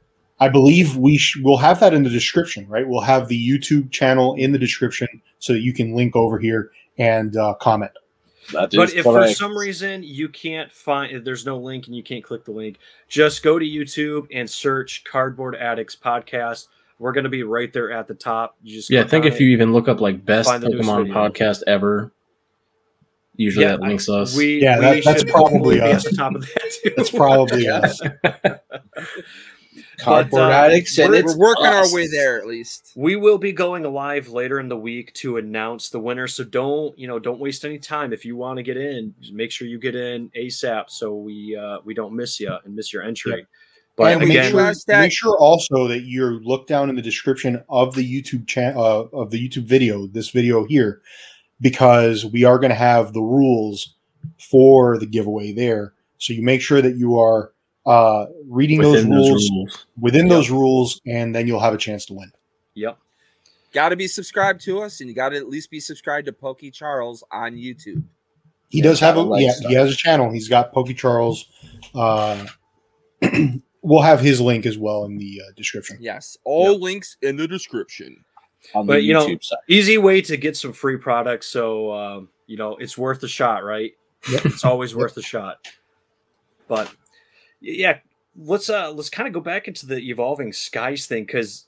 I believe we sh- will have that in the description. Right, we'll have the YouTube channel in the description so that you can link over here and uh, comment. That But is if for some reason you can't find, if there's no link and you can't click the link, just go to YouTube and search Cardboard Addicts Podcast. We're going to be right there at the top. You just Yeah. I think if it. you even look up like best Find the newest Pokemon podcast ever, usually Yeah, that links us. we, Yeah, we that- that's probably be at us. the top of that too. That's probably (laughs) us. (laughs) Cardboard uh, addicts, and we're, it's we're working us. our way there at least. We will be going live later in the week to announce the winner. So don't you know? Don't waste any time. If you want to get in, just make sure you get in ASAP so we uh, we don't miss you and miss your entry. But and make again, sure, Last tag- make sure also that you look down in the description of the YouTube channel uh, of the YouTube video, this video here, because we are going to have the rules for the giveaway there. So you make sure that you are uh, reading those rules, those rules. within Yep. those rules, and then you'll have a chance to win. yep. Got to be subscribed to us, and you got to at least be subscribed to Pokey Charles on YouTube. He Yeah, does have a like yeah, stuff. he has a channel. He's got Pokey Charles. Uh, (clears throat) we'll have his link as well in the uh, description. Yes, all Yep. links in the description. on the But, you know, side. easy way to get some free products. So um, you know it's worth a shot, right? Yep. It's always worth a shot. But yeah, let's uh let's kind of go back into the evolving skies thing because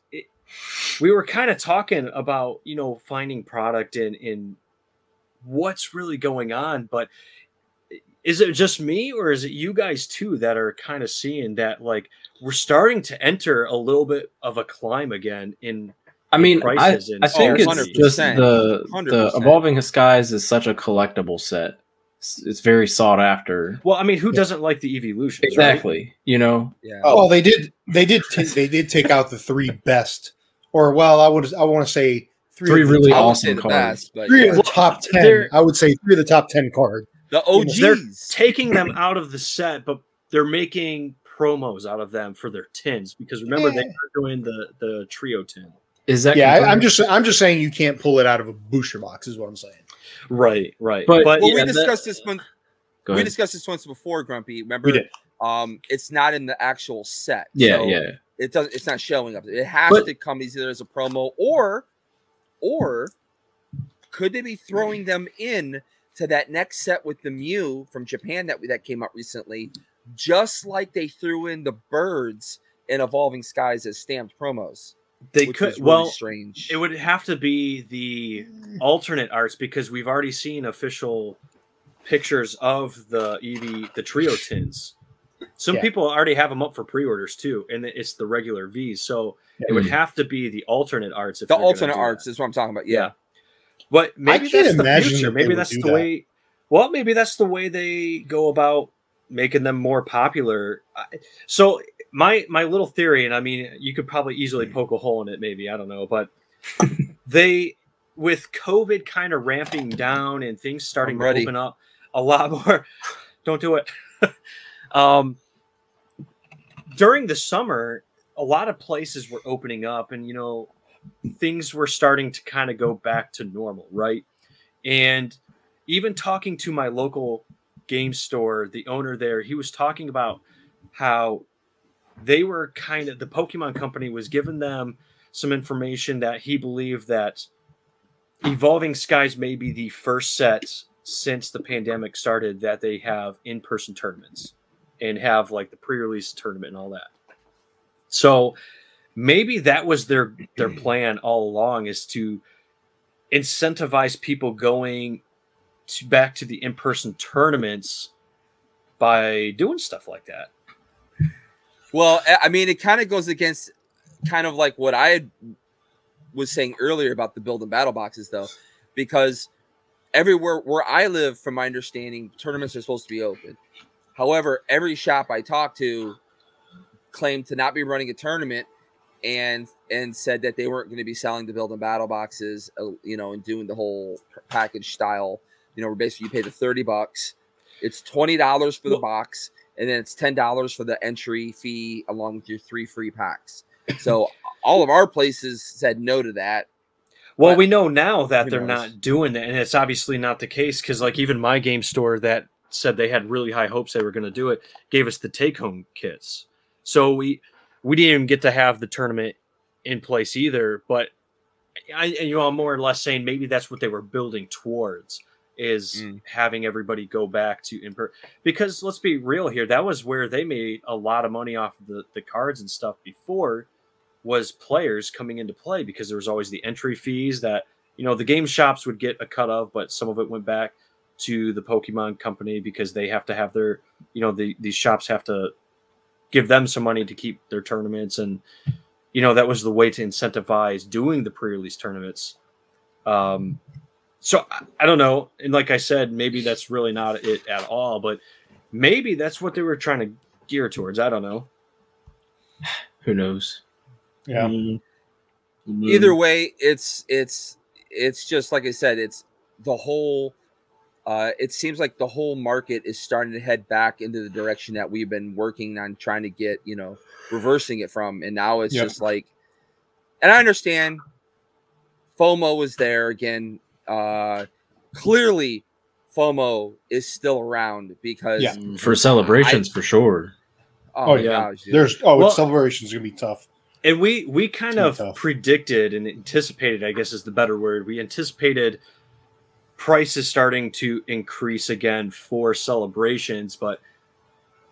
we were kind of talking about you know finding product in in what's really going on, but is it just me or is it you guys too that are kind of seeing that like we're starting to enter a little bit of a climb again in I mean, I, I think Oh, it's just 100%. the the 100%. evolving skies is such a collectible set. It's, it's very sought after. well i mean who Yeah. doesn't like the evolutions right? Exactly. You know, Yeah. Well, they did. They did. T- they did take out the three best, or well, I would. I want to say three. Three of the really top, would say awesome the cards. best, but Three yeah. of the top 10 they're- I would say three of the top ten cards. the They're OGs. taking them out of the set but they're making promos out of them for their tins because remember they are doing the the trio tin is that Yeah, I, confirmed? I'm just. I'm just saying you can't pull it out of a booster box. Is what I'm saying. Right right But- but, well, yeah, we that- discussed this one. Go We ahead. discussed this once before, Grumpy. Remember? We did. Um, it's not in the actual set. Yeah, so yeah. It doesn't. It's not showing up. It has But- to come either as a promo or, or could they be throwing them in to that next set with the Mew from Japan that that came out recently, just like they threw in the birds in Evolving Skies as stamped promos. They which could was really well strange. it would have to be the alternate arts because we've already seen official pictures of the ev the trio tins some Yeah. people already have them up for pre-orders too and it's the regular v's so it would Mhm. have to be the alternate arts if the alternate arts is what I'm talking about. Yeah. But maybe can't that's the imagine future. that Maybe that's the that. way. Well, maybe that's the way they go about making them more popular. So my my little theory, and I mean, you could probably easily poke a hole in it. Maybe I don't know, but (laughs) they with COVID kind of ramping down and things starting to open up a lot more. (laughs) Don't do it. (laughs) um, during the summer, a lot of places were opening up, and you know, things were starting to kind of go back to normal, right? And even talking to my local game store, the owner there, he was talking about how they were kind of the Pokemon company was giving them some information that he believed that Evolving Skies may be the first set since the pandemic started that they have in-person tournaments and have like the pre-release tournament and all that. So maybe that was their their plan all along is to incentivize people going to back to the in-person tournaments by doing stuff like that. Well, I- mean, it kind of goes against kind of like what I was saying earlier about the build and battle boxes, though, because everywhere where I live, from my understanding, tournaments are supposed to be open. However, every shop I talked to claimed to not be running a tournament and and said that they weren't going to be selling the build and battle boxes, uh, you know, and doing the whole package style. You know, where basically you pay the thirty bucks, it's twenty dollars for the box, and then it's ten dollars for the entry fee along with your three free packs. So all of our places said no to that. Well, we know now that they're knows? not doing that, and it's obviously not the case because, like, even my game store that said they had really high hopes they were going to do it gave us the take-home kits. So we we didn't even get to have the tournament in place either. But I, you know, I'm more or less saying maybe that's what they were building towards is Mm. having everybody go back to in because let's be real here, that was where they made a lot of money off of the the cards and stuff before was players coming into play because there was always the entry fees that you know the game shops would get a cut of, but some of it went back to the Pokemon company because they have to have their you know the these shops have to give them some money to keep their tournaments and you know that was the way to incentivize doing the pre-release tournaments. Um, so I, I don't know, and like I said, maybe that's really not it at all, but maybe that's what they were trying to gear towards. I don't know. (sighs) Who knows? Yeah. Mm. Either way, it's it's it's just like I said, it's the whole uh it seems like the whole market is starting to head back into the direction that we've been working on trying to get, you know, reversing it from. And now it's Yep. just like and I understand FOMO was there again. Uh clearly FOMO is still around because Yeah. For celebrations, for sure. oh, Oh, yeah. gosh. There's oh, Well- celebration's gonna be tough. And we we kind of tough. predicted and anticipated, I guess is the better word. We anticipated prices starting to increase again for celebrations, but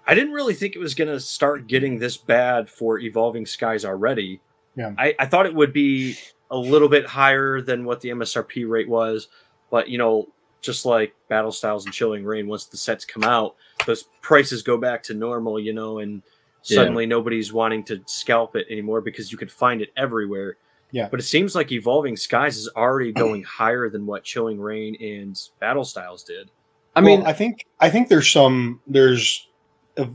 I didn't really think it was going to start getting this bad for Evolving Skies already. Yeah. I, I thought it would be a little bit higher than what the MSRP rate was, but you know, just like Battle Styles and Chilling Reign, once the sets come out, those prices go back to normal, you know, and Yeah. suddenly nobody's wanting to scalp it anymore because you can find it everywhere. Yeah. But it seems like Evolving Skies is already going higher than what Chilling Reign and Battle Styles did. I Well, mean, I think I think there's some there's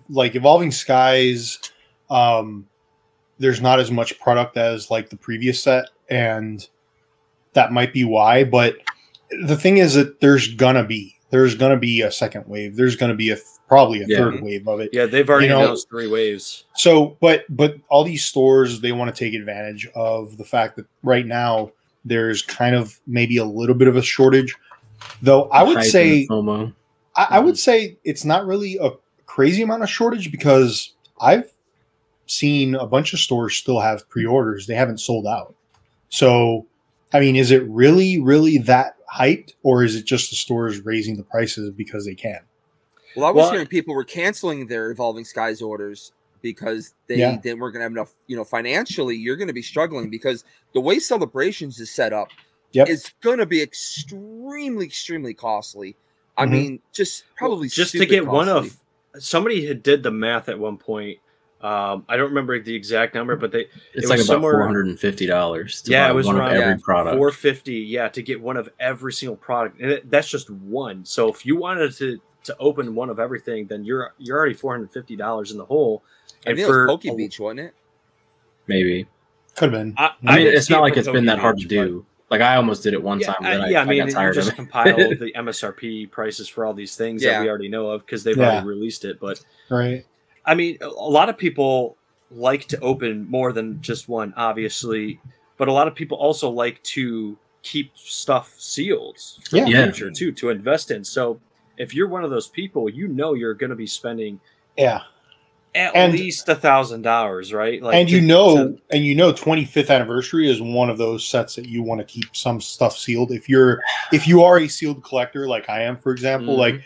like evolving skies. Um, there's not as much product as like the previous set, and that might be why. But the thing is that there's gonna be there's gonna be a second wave. There's gonna be a th- probably a Yeah. third wave of it. Yeah, they've already You know- announced three waves. So, but but all these stores they want to take advantage of the fact that right now there's kind of maybe a little bit of a shortage. Though I would hype say. I, I would mm-hmm. say it's not really a crazy amount of shortage because I've seen a bunch of stores still have pre-orders. They haven't sold out. So, I mean, is it really, really that hyped, or is it just the stores raising the prices because they can? Well, I was Well- hearing people were canceling their Evolving Skies orders because they Yeah. didn't weren't going to have enough. You know, financially, you're going to be struggling because the way celebrations is set up Yep. is going to be extremely, extremely costly. I Mhm. mean, just probably just to stupid get one of somebody had did the math at one point. Um, I don't remember the exact number, but they It's it like was about somewhere- four hundred and fifty dollars. Yeah, it was one around- of every yeah, product. 450 yeah to get one of every single product and it, that's just one so if you wanted to to open one of everything then you're you're already 450 dollars in the hole I and it was for Poke Beach, wasn't it? Maybe. Could have been. I, I mean, didn't it's not like for it's been that hard to Beach, but- do. Like I almost did it one yeah, time, I, but then I, yeah, I I mean, got you tired of just it. compile (laughs) the MSRP prices for all these things that we already know of because they've Yeah. already released it. But Right. I mean, a lot of people like to open more than just one, obviously, but a lot of people also like to keep stuff sealed for Yeah. the future too, to invest in. So if you're one of those people, you know you're going to be spending Yeah. at And- least a thousand dollars, right? Like, and you to- know, to- and you know, 25th anniversary is one of those sets that you want to keep some stuff sealed. If you're, if you are a sealed collector, like I am, for example, Mhm. like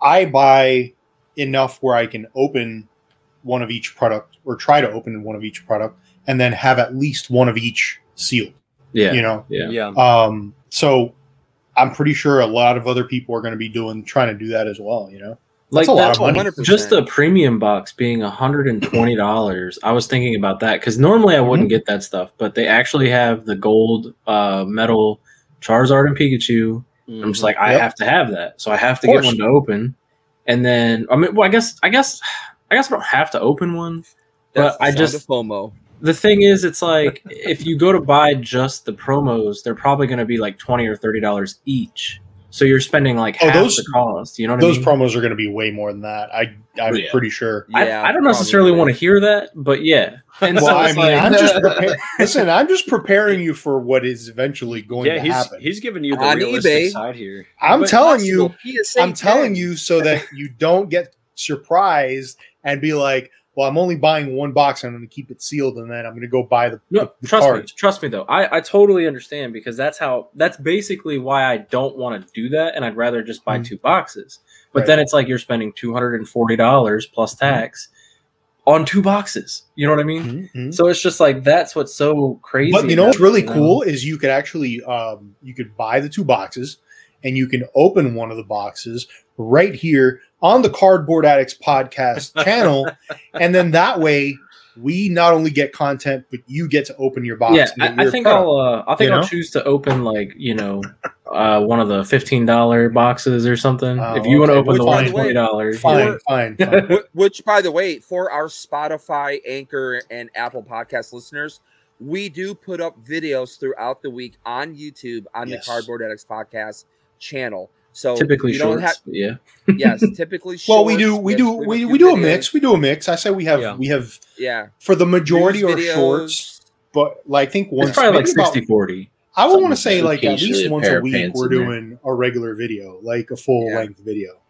I buy enough where I can open one of each product or try to open one of each product and then have at least one of each sealed, Yeah, you know? yeah. yeah, Um, so I'm pretty sure a lot of other people are going to be doing, trying to do that as well, you know? Like That's a lot of money. 100%. just the premium box being hundred and twenty dollars. I was thinking about that because normally I wouldn't get that stuff, but they actually have the gold uh, metal Charizard and Pikachu. I'm just like, I Yep. have to have that, so I have to get one to open. And then, I mean, well, I guess, I guess, I guess I don't have to open one. That's But I just- FOMO. The thing is, it's like (laughs) if you go to buy just the promos, they're probably going to be like twenty or thirty dollars each. So you're spending like Oh, half those- the cost. You know what Those I mean? Those promos are going to be way more than that. I, I'm oh, Yeah. pretty sure. Yeah, I, I don't necessarily want to hear that, but yeah. (laughs) And Well, so I mean, like, I'm just (laughs) preparing. Listen, I'm just preparing you for what is eventually going yeah. to He's happen. he's giving you the On realistic eBay. side here. I'm But telling you, PSA I'm telling you so that you don't get surprised and be like, "Well, I'm only buying one box. and I'm going to keep it sealed, and then I'm going to go buy the, No, the trust cards." me. Trust me, though. I, I totally understand because that's how. That's basically why I don't want to do that, and I'd rather just buy Mhm. two boxes. But Right. then it's like you're spending two hundred and forty dollars plus tax on two boxes. You know what I mean? Mhm, mhm. So it's just like that's what's so crazy. But you know what's really you know? cool is you could actually um, you could buy the two boxes and you can open one of the boxes right here on the Cardboard Addicts podcast (laughs) channel, and then that way we not only get content but you get to open your box. Yeah, and I, I think product. I'll. Uh, I think you I'll know? choose to open like you know, uh, one of the fifteen dollar boxes or something. Oh, if you want to open Which, the by one the way, twenty dollars, fine, fine, (laughs) fine. Which, by the way, for our Spotify, Anchor, and Apple podcast listeners, we do put up videos throughout the week on YouTube on Yes. the Cardboard Addicts podcast channel. So typically you don't shorts. have, yeah. (laughs) yes, (laughs) typically. Shorts, Well, we do, we yes, do, we, few we do a mix. We do a mix. I say we have, Yeah. we have Yeah, for the majority news are shorts, but like I think once It's probably like maybe about- 60 40. I would want to say like like at least once a week we're doing a regular video, like a full Yeah. length video.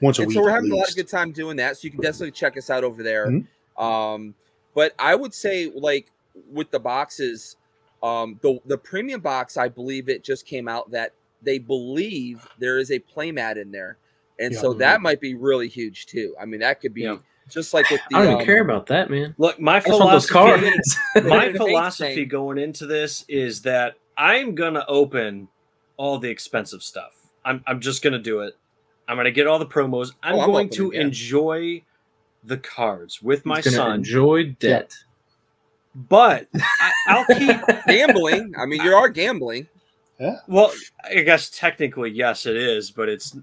Once a and week. so we're at having a lot of good time doing that. So you can definitely check us out over there. Mhm. Um, but I would say like with the boxes, um, the the premium box, I believe it just came out that they believe there is a playmat in there, and Yeah. so that might be really huge too. I mean, that could be Yeah. just like with the. I don't even um, care about that, man. Look, my I just want those philosophy, cards. (laughs) my (laughs) philosophy going into this is that I'm gonna open all the expensive stuff. I'm I'm just gonna do it. I'm gonna get all the promos. I'm Oh, I'm going to opening, yeah. enjoy the cards with my He's son. enjoy debt. But I, I'll keep. (laughs) gambling. I mean, you are gambling. Well, I guess technically yes, it is, but it's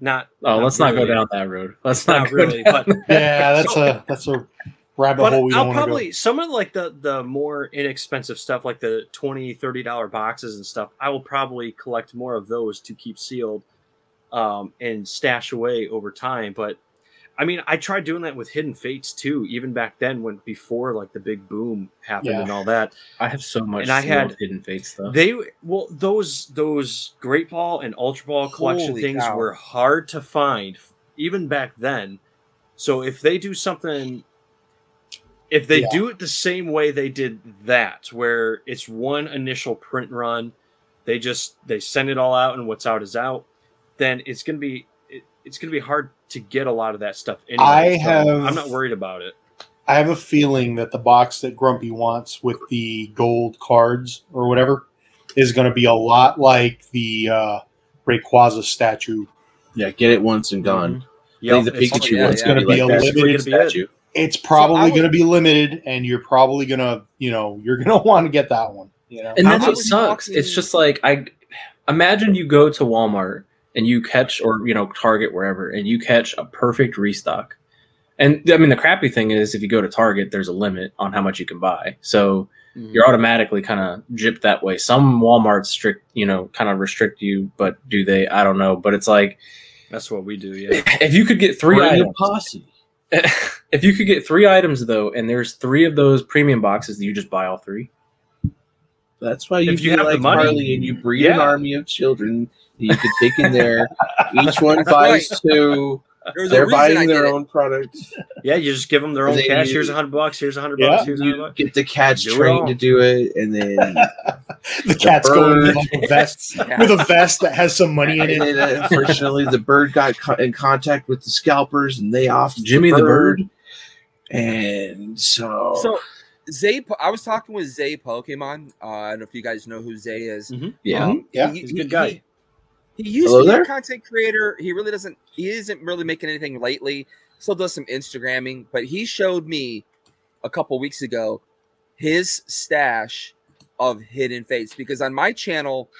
not. Oh, let's not go down that road. Let's not, not go really, but (laughs) Yeah, that's a that's a rabbit but hole we I'll want to probably go. some of like the the more inexpensive stuff like the 20 30 dollar boxes and stuff i will probably collect more of those to keep sealed um and stash away over time but i mean i tried doing that with hidden fates too even back then when before like the big boom happened Yeah. and all that I have so much. And I had- hidden Fates stuff. they well those those great ball and ultra ball collection Holy things cow. were hard to find even back then so if they do something if they Yeah. do it the same way they did that where it's one initial print run they just they send it all out and what's out is out then it's gonna be it, it's gonna be hard to get a lot of that stuff anyway. I So have- i'm not worried about it I have a feeling that the box that Grumpy wants with the gold cards or whatever is going to be a lot like the uh, Rayquaza statue. Yeah, get it once and gone. Mm-hmm. Yep, I think the it's- Pikachu yeah, one's yeah. gonna be like be a that limited Scooby statue. It's probably I would- going to be limited, and you're probably going to, you know, you're going (laughs) to want to get that one. You know, and that's what sucks. It's just like I imagine you go to Walmart and you catch, or you know, Target wherever, and you catch a perfect restock. And I mean, the crappy thing is, if you go to Target, there's a limit on how much you can buy. So Mm-hmm. you're automatically kind of gypped that way. Some Walmarts strict, you know, kind of restrict you, but do they? I don't know. But it's like that's what we do yeah (laughs) if you could get three Bring a items, posse. (laughs) if you could get three items though, and there's three of those premium boxes, you just buy all three. That's why you If you feel have the like money, Harley and you breed an army of children that you could take in there. (laughs) Each one That's buys two. There's They're buying their own product. Yeah, you just give them their own They- cash. Here's a hundred bucks. Here's a hundred Yeah. bucks. Here's a hundred You bucks. get the cats trained to do it, and then (laughs) the cat's go with bird. a vest (laughs) Yeah. with a vest that has some money in and it. then unfortunately the bird got co- in contact with the scalpers, and they off Jimmy the bird. And so, So Zay, Po- I was talking with Zay Pokemon. Uh, I don't know if you guys know who Zay is. Yeah. Um, Yeah, he- he's a good he- guy. He, he used Hello to be there? a content creator. He really doesn't. He isn't really making anything lately. Still does some Instagramming, but he showed me a couple weeks ago his stash of hidden fates because on my channel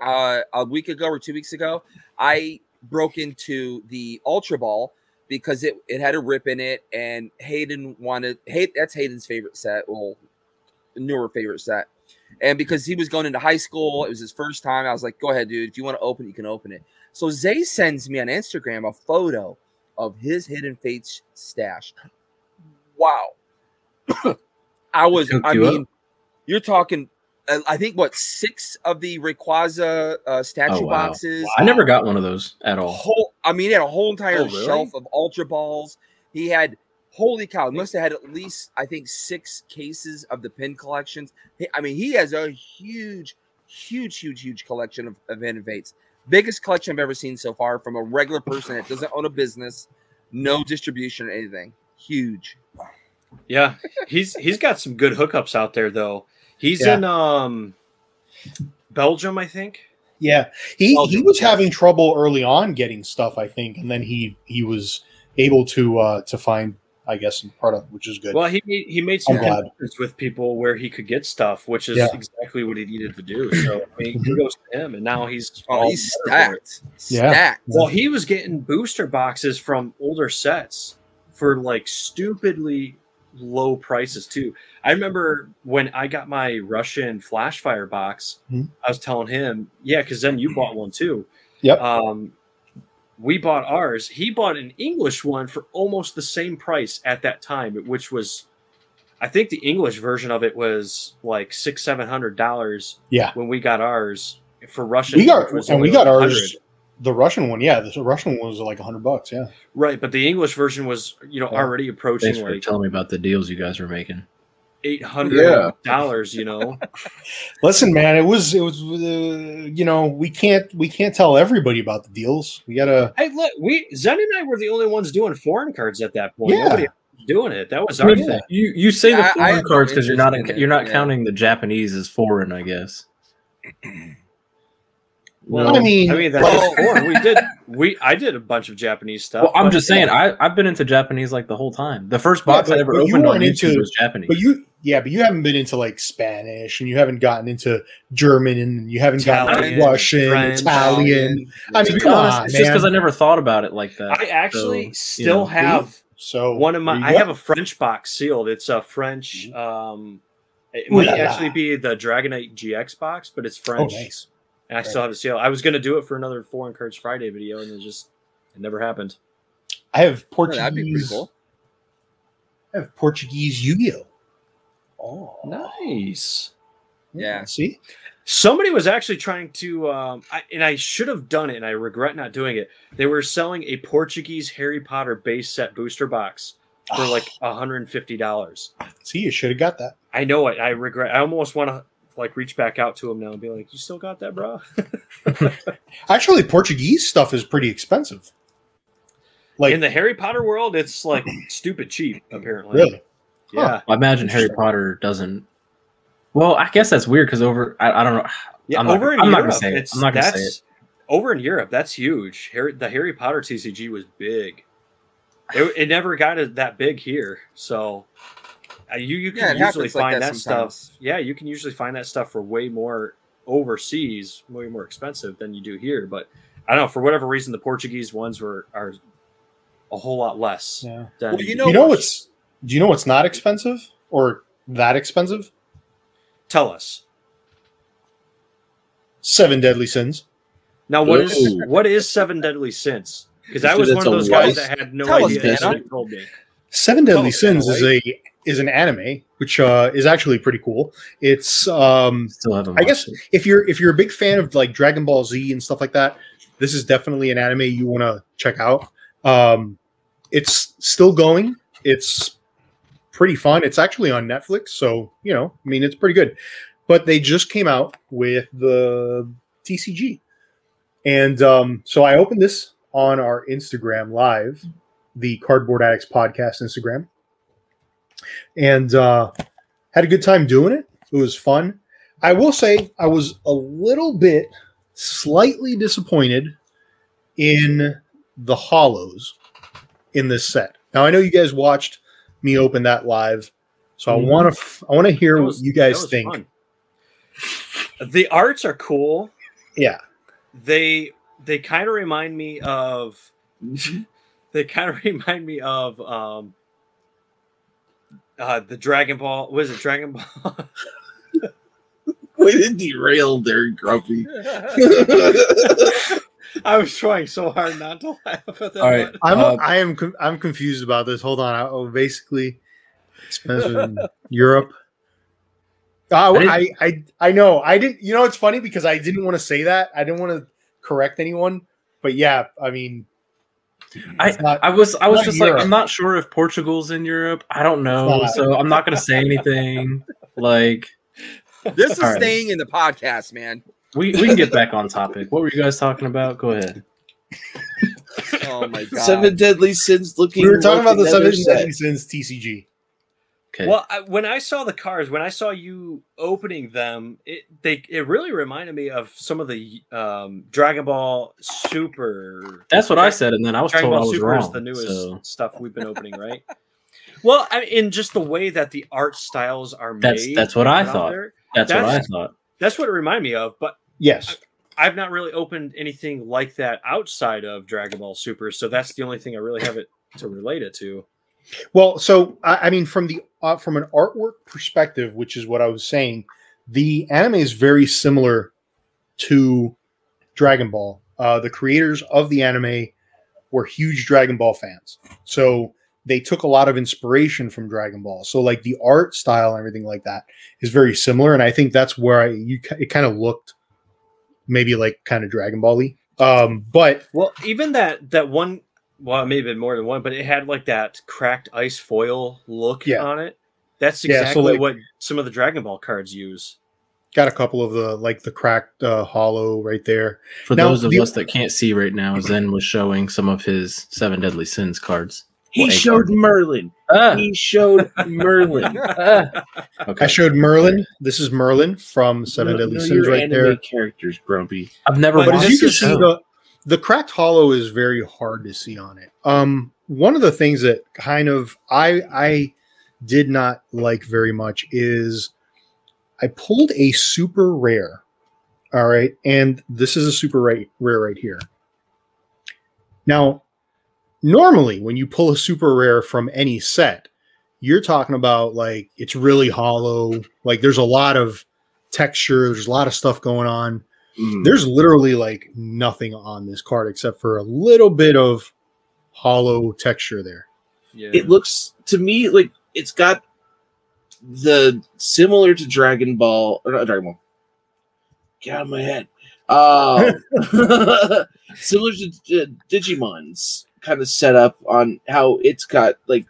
uh, a week ago or two weeks ago, I broke into the Ultra Ball because it, it had a rip in it, and Hayden wanted Hay, that's Hayden's favorite set, well, newer favorite set. And because he was going into high school, it was his first time. I was like, "Go ahead, dude. If you want to open it, you can open it." So Zay sends me on Instagram a photo of his Hidden Fates stash. Wow, (coughs) I was. I you up? mean, you're talking. uh, I think what six of the Rayquaza uh, statue Oh, wow. boxes. I never got one of those at all. whole. I mean, he had a whole entire Oh, really? shelf of Ultra Balls. He had. Holy cow! He must have had at least, I think, six cases of the pin collections. He- I mean, he has a huge, huge, huge, huge collection of, of Fates. Biggest collection I've ever seen so far from a regular person that doesn't own a business, no distribution or anything. Huge. Yeah, he's he's got some good hookups out there though. He's Yeah. in um Belgium, I think. Yeah, he Well, he was having trouble early on getting stuff, I think, and then he he was able to uh to find, I guess, some product, which is good. Well, he made, he made some I'm connections with people where he could get stuff, which is Yeah. exactly what he needed to do. So I mean, Mhm. kudos to him, and now he's Oh, all he's better for it. stacked. Yeah. Stacked. Well, he was getting booster boxes from older sets for like stupidly low prices too. I remember when I got my Russian Flashfire box, Mhm. I was telling him, yeah, because then you bought one too. Yep. Um, we bought ours. He bought an English one for almost the same price at that time, which was, I think the English version of it was like six, seven hundred dollars yeah, when we got ours. For Russian, we got and we got ours. The Russian one, yeah, the Russian one was like a hundred bucks. Yeah, Right, but the English version was, you know, Yeah. already approaching Thanks for like telling me about the deals you guys were making. eight hundred dollars. You know, (laughs) Listen, man, it was it was uh, you know we can't we can't tell everybody about the deals. We gotta hey, look, we Zen and I were the only ones doing foreign cards at that point. Yeah. Nobody doing it. That was our I mean, thing. You you say Yeah, the I- I foreign cards because you're not in, in you're not yeah. counting the Japanese as foreign, I guess. (clears throat) Well, I mean- I mean that's Well- (laughs) foreign. We did we I did a bunch of Japanese stuff. Well, I'm just saying, I I've been into Japanese like the whole time. The first box Yeah, I ever but you opened on weren't YouTube into- was Japanese. but you yeah but you haven't been into like Spanish and you haven't gotten into German and you haven't gotten Italian, into Russian French, Italian. I to mean, be come honest, on, it's just because I never thought about it like that. I actually So, you still know. have So one of my I have a French box sealed. It's a French um it Ooh might la la. actually be the Dragonite GX box, but it's Oh, French. nice. And I still have a seal. I was gonna do it for another Four cards Friday video and it just it never happened. I have Oh, Portuguese. that'd be pretty cool. I have Portuguese Yu-Gi-Oh. Oh, Nice. Yeah. See, Somebody was actually trying to, um, I, and I should have done it, and I regret not doing it. They were selling a Portuguese Harry Potter base set booster box for like (sighs) $150. see, you should have got that. I know it. I regret. I almost want to like reach back out to him now and be like, "You still got that, bro?" (laughs) Actually, Portuguese stuff is pretty expensive. Like In the Harry Potter world, it's like stupid cheap. Apparently, really, Yeah, I imagine Harry Potter doesn't. Well, I guess that's weird because over I, I don't know. yeah. I'm not- over in I'm not Europe, gonna say it. it's I'm not gonna say that's over in Europe. That's huge. Harry, the Harry Potter TCG was big. It, it never got that big here, so Uh, you you can it usually happens like find that that, stuff. Yeah, you can usually find that stuff for way more overseas, way more expensive than you do here. But I don't know for whatever reason, the Portuguese ones were are a whole lot less. yeah. Than, Well, you know you know what's? Do you know what's not expensive or that expensive? tell us Seven Deadly Sins. now what is Ooh. what is Seven Deadly Sins? Because I was one of those guys that had no Tell idea. Dan. until told me. Seven Deadly Oh, Sins is a is an anime which uh, is actually pretty cool. It's um, Still haven't. I guess it. if you're if you're a big fan of like Dragon Ball Z and stuff like that, this is definitely an anime you want to check out. Um, it's still going. It's pretty fun. It's actually on Netflix, so you know, I mean, it's pretty good. But they just came out with the TCG, and um, so I opened this on our Instagram live, the Cardboard Addicts podcast Instagram, and uh, had a good time doing it. It was fun. I will say I was a little bit slightly disappointed in the hollows in this set. Now I know you guys watched me open that live, so I Mhm. want to I want to hear That what you guys think. fun. The arts are cool. Yeah, They they kind of remind me of (laughs) they kind of (laughs) remind me of um uh the Dragon Ball was it Dragon Ball (laughs) Way to derail there, Grumpy. (laughs) I was trying so hard not to laugh at that. All right. but- I'm Uh, I am con- I'm confused about this. Hold on. I, oh, basically, expensive in Europe. Uh, I I, I I know I didn't. You know, it's funny because I didn't want to say that. I didn't want to correct anyone. But yeah, I mean, I, not- I was I was just Europe. like I'm not sure if Portugal's in Europe. I don't know, not. so I'm not gonna say anything. Like This is All right. staying in the podcast, man. we, we can get back on topic. What were you guys talking about? Go ahead. Oh my god. Seven Deadly Sins looking. we were talking about the Seven. Deadly Sins TCG. Okay. Well, I, when I saw the cars, when I saw you opening them, it they it really reminded me of some of the um, Dragon Ball Super. That's what I said, and then I was Dragon told I was Super wrong. is the newest so stuff we've been opening, right? (laughs) well, I in just the way that the art styles are That's- made. that's what I thought. there, that's, what I thought. That's what it reminded me of. But Yes, I've not really opened anything like that outside of Dragon Ball Super, so that's the only thing I really have it to relate it to. Well, so I, I mean, from the uh, from an artwork perspective, which is what I was saying, the anime is very similar to Dragon Ball. Uh, the creators of the anime were huge Dragon Ball fans, so they took a lot of inspiration from Dragon Ball. So, like the art style and everything like that is very similar, and I think that's where I you it kind of looked maybe like kind of Dragon Ball-y. Um, but Well, even that that one, well, it may have been more than one, but it had like that cracked ice foil look Yeah. on it. That's Yeah, so, exactly like- what some of the Dragon Ball cards use. Got a couple of the like the cracked uh, hollow right there. For Now, those of the- us that can't see right now, Zen was showing some of his Seven Deadly Sins cards. He Well, showed card. Merlin. Ah, He showed Merlin. (laughs) okay. I showed Merlin. This is Merlin from Seven No- Deadly no, Sins your right anime there. Characters, Grumpy. I've never But But watched as you can see, the the cracked hollow is very hard to see on it. Um, one of the things that kind of I I did not like very much is I pulled a super rare. All right, and this is a super rare, rare right here. Now, normally when you pull a super rare from any set, you're talking about like it's really hollow, like there's a lot of texture, there's a lot of stuff going on Mm. there's literally like nothing on this card except for a little bit of hollow texture there. Yeah. It looks to me like it's got the similar to Dragon Ball or not Dragon Ball. Get out of my head. Uh, (laughs) similar to uh, Digimon's kind of setup on how it's got like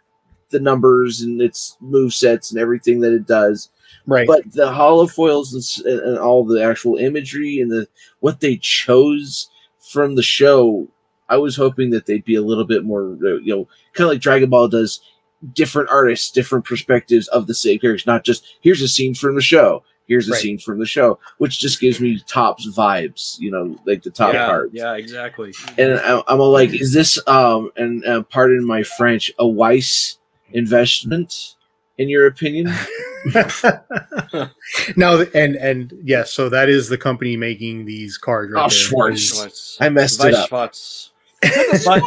the numbers and its move sets and everything that it does. Right. but the holofoils and, and and all the actual imagery and the what they chose from the show i was hoping that they'd be a little bit more you know kind of like dragon ball does different artists different perspectives of the same characters not just here's a scene from the show here's a Right. scene from the show which just gives me Topps vibes you know like the top yeah, parts yeah, exactly. and I- I'm all like, is this um and uh, pardon my French, a wise investment in your opinion? (laughs) now and and yes, so that is the company making these cards right Oh, there. Schwartz. I messed it up. Schwartz. But-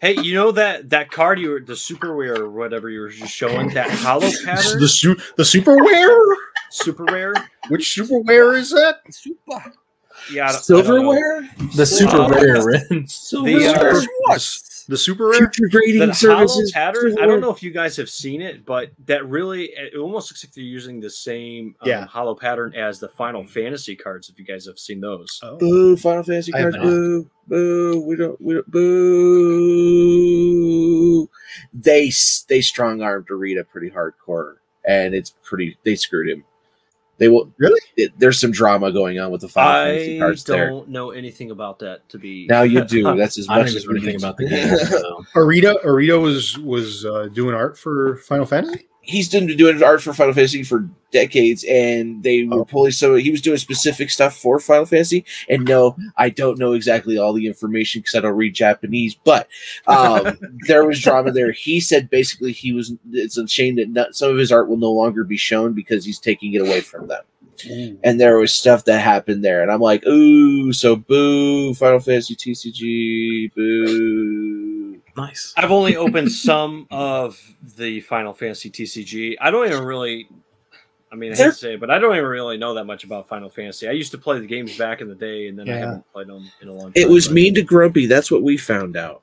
hey, you know that that card you were the superware or whatever you were just showing that hollow (laughs) pattern The su- the superware? super rare. Which super superware is that? Super. Yeah, I don't- I don't know. Silverware? the super Uh, rare Ren. Silverware? What? The super rare? Future grading hollow services. pattern. I don't know if you guys have seen it, but that really it almost looks like they're using the same um, Yeah. hollow pattern as the Final Fantasy cards. If you guys have seen those, Oh. Boo, Final Fantasy cards. Boo, boo. We don't. We don't. Boo. They they strong armed Arita pretty hardcore, and it's pretty. They screwed him. They will Really? It, there's some drama going on with the Final Fantasy cards. I don't there. know anything about that. To be Now you do. (laughs) That's as much as we anything about the game. So. (laughs) Arita Arita was was uh, doing art for Final Fantasy? He's been doing art for Final Fantasy for decades, and they were Oh. pulling so he was doing specific stuff for Final Fantasy. And no, I don't know exactly all the information because I don't read Japanese, but um, (laughs) there was drama there. He said basically he was it's a shame that not, some of his art will no longer be shown because he's taking it away from them. And there was stuff that happened there, and I'm like, ooh, so boo, Final Fantasy TCG, boo. Nice. I've only opened some of the Final Fantasy TCG. I don't even really. I mean, I hate to say it, but I don't even really know that much about Final Fantasy. I used to play the games back in the day, and then I haven't played them in a long time. It was but- mean to Grumpy. That's what we found out.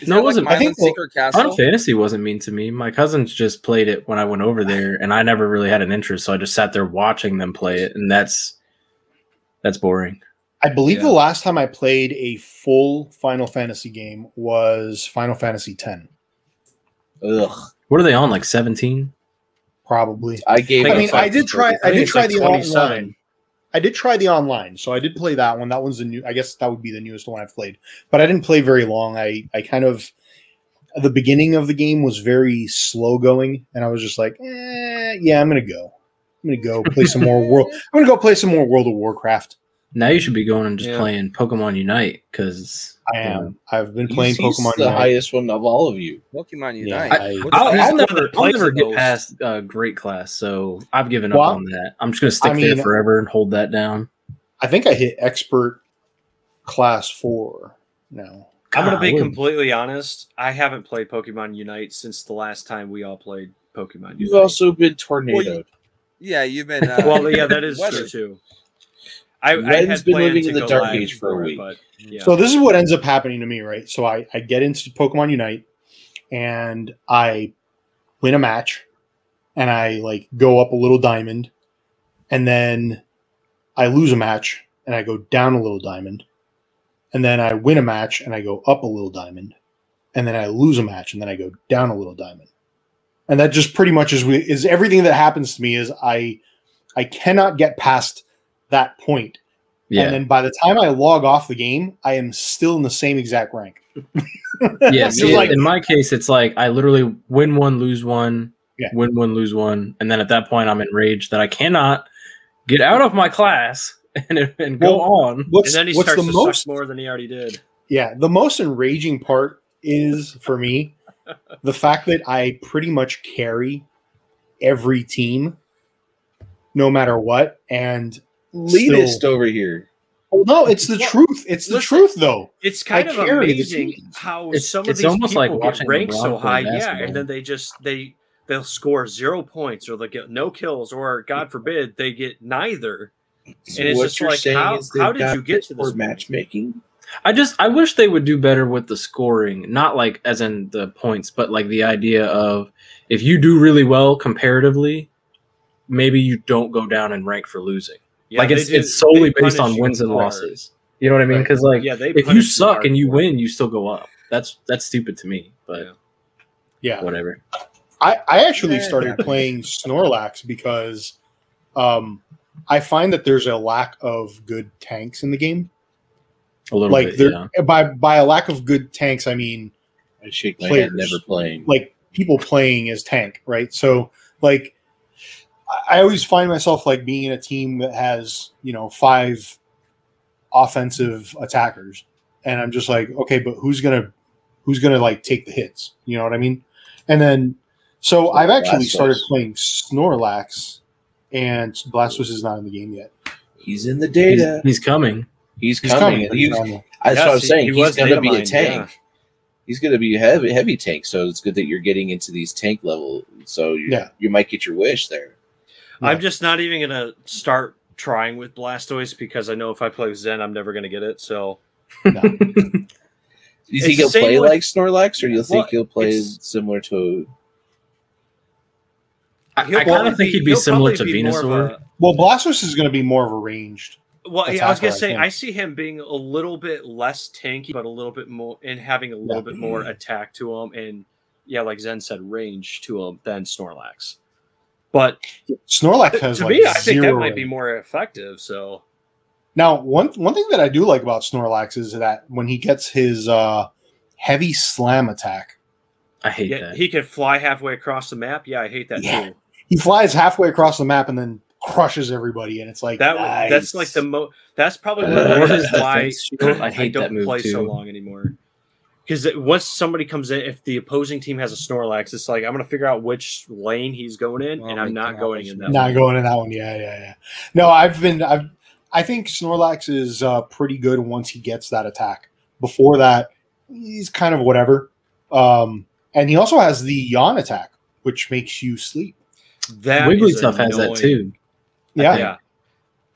Is No, it wasn't- Like I think- Myland Secret Castle. Final Fantasy wasn't mean to me. My cousins just played it when I went over there, and I never really had an interest, so I just sat there watching them play it, and that's that's boring. I believe Yeah. the last time I played a full Final Fantasy game was Final Fantasy X, Ugh. What are they on? Like seventeen? probably. I gave. I I mean, I did try. Twitter. I did try like the online. I did try the online, so I did play that one. That one's the new. I guess that would be the newest one I've played, but I didn't play very long. I I kind of the beginning of the game was very slow going, and I was just like, eh, yeah, I'm gonna go. I'm gonna go play some more (laughs) world. I'm gonna go play some more World of Warcraft. Now you should be going and just Yeah. playing Pokemon Unite because I am. I've been playing he's Pokemon. the Unite. highest one of all of you. Pokemon Yeah, Unite. I, I'll, I'll never, I'll never of get those. past uh, Great Class, so I've given up Well, on that. I'm just gonna stick I there forever and hold that down. I think I hit expert class four now. I'm going to be completely honest. I haven't played Pokemon Unite since the last time we all played Pokemon You've Unite. also been tornadoed. Yeah, you've been. (laughs) Uh, well, yeah, that is true too. I, I Ren's had been planned living to in the dark age for a week. but yeah. So this is what ends up happening to me, right? So I, I get into Pokemon Unite and I win a match and I like go up a little diamond and then I lose a match and I go down a little diamond. And then I win a match and I go up a little diamond. And then I lose a match and then I go down a little diamond. and that just pretty much is is everything that happens to me is I I cannot get past that point. Yeah, And then by the time I log off the game, I am still in the same exact rank. (laughs) yeah. See, like- in my case, it's like I literally win one, lose one, Yeah. win one, lose one, and then at that point, I'm enraged that I cannot get out of my class (laughs) and, and go Well, on. What's, and then he what's starts the to most suck more than he already did. Yeah, the most enraging part is for me (laughs) the fact that I pretty much carry every team, no matter what. And Elitist Still- over here. oh, no, it's the Well, truth. It's the listen, truth, though. It's kind I of amazing how It's- some of it's these almost people like get ranked so high, yeah, basketball. and then they just they they'll score zero points or they'll get no kills or God forbid they get neither. So And it's what just you're like, saying how- is how did you get to this matchmaking? I just I wish they would do better with the scoring, not like as in the points, but like the idea of if you do really well comparatively, maybe you don't go down in rank for losing. Yeah, like it's do- it's solely based on wins and hard. losses. You know what I mean? Right. Because like yeah, they if you suck and you for win, you still go up. That's that's stupid to me, but Yeah. Yeah. whatever. I, I actually Yeah, started yeah. playing Snorlax because um, I find that there's a lack of good tanks in the game. A little Like bit, there yeah. by by a lack of good tanks, I mean I shake my Players. head, never playing. like people playing as tank, right? So like I- I always find myself like being in a team that has, you know, five offensive attackers. And I'm just like, okay, but who's gonna who's gonna like take the hits? You know what I mean? And then so I've actually Blastoise. started playing Snorlax and Blastoise is not in the game yet. He's in the data. he's coming. He's, He's coming. coming. and He's that's Yes, what I was he- saying. he He's going to data be a tank. yeah. He's going to be a heavy, heavy tank. So it's good that you're getting into these tank level. So you, Yeah. you might get your wish there. I'm just not even gonna start trying with Blastoise because I know if I play with Zen, I'm never gonna get it. So Do (laughs) you think the he'll play with- like Snorlax, or do you think Well, he'll play similar to? I, I kind of think he'd be similar to be Venusaur. a- Well, Blastoise is gonna be more of a ranged. Well, yeah, I was gonna say think. I see him being a little bit less tanky, but a little bit more and having a little Yeah. bit more attack to him, and yeah, like Zen said, range to him than Snorlax. But Snorlax has to like me, I think that might be more effective. So Now, one one thing that I do like about Snorlax is that when he gets his uh, heavy slam attack, I hate yeah, that. he can fly halfway across the map. Yeah, I hate that Yeah. too. he flies halfway across the map and then crushes everybody, and it's like That nice. that's like the mo. That's probably one of the (laughs) reasons why defense shield, I hate don't that move play so long anymore. Because once somebody comes in, if the opposing team has a Snorlax, it's like I'm going to figure out which lane he's going in, Oh and I'm not gosh. going in that. not lane. going in that one. Yeah, yeah, yeah. No, I've been. I've. I think Snorlax is uh, pretty good once he gets that attack. Before that, he's kind of whatever. Um, and he also has the yawn attack, which makes you sleep. That Wiggly is stuff has that too. Yeah, Yeah.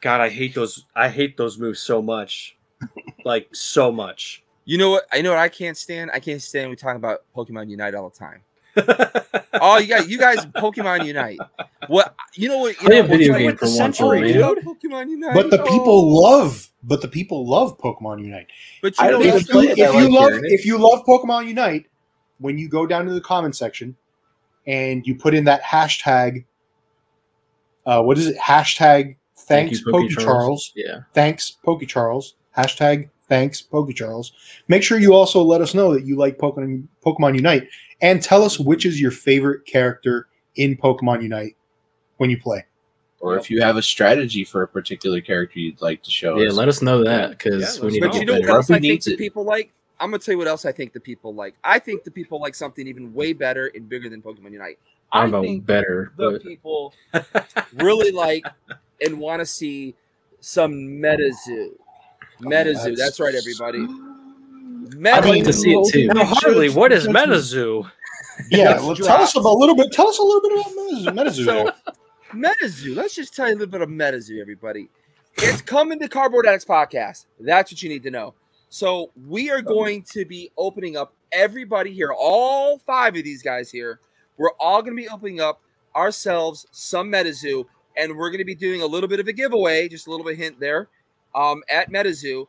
God, I hate those. I hate those moves so much, like so much. You know what? I know what I can't stand. I can't stand. We talk about Pokemon Unite all the time. (laughs) Oh, you guys, you guys, Pokemon Unite. What you know? What you Play know, a video what's game like for the once, century, man. dude? Pokemon Unite. but the oh. people love. But the people love Pokemon Unite. But you I know, don't if you, if you like love hearing if you love Pokemon Unite, when you go down to the comment section and you put in that hashtag, uh, what is it? Hashtag thanks Thank you, Poke Pokey Charles. Yeah. Thanks Poke Charles. Hashtag thanks Poke Charles. Make sure you also let us know that you like Pokemon Pokemon Unite and tell us which is your favorite character in Pokemon Unite when you play. Or if you have a strategy for a particular character you'd like to show Yeah, us. let us know that because Yeah, we need know. But to you get know what better. else I think the people like? I'm gonna tell you what else I think the people like. I think the people like something even way better and bigger than Pokemon Unite. I I don't think better, The but people really like and want to see some MetaZoo. MetaZoo, that's right, everybody. I'd like to see it too. now, Harley, what is MetaZoo? Yeah, well, tell us about a little bit. Tell us a little bit about MetaZoo. (laughs) MetaZoo So, there. MetaZoo. Let's just tell you a little bit of MetaZoo, everybody. It's coming to Cardboard Addicts Podcast. That's what you need to know. So we are going to be opening up everybody here, all five of these guys here. We're all going to be opening up ourselves some MetaZoo, and we're going to be doing a little bit of a giveaway, just a little bit hint there, um, at MetaZoo,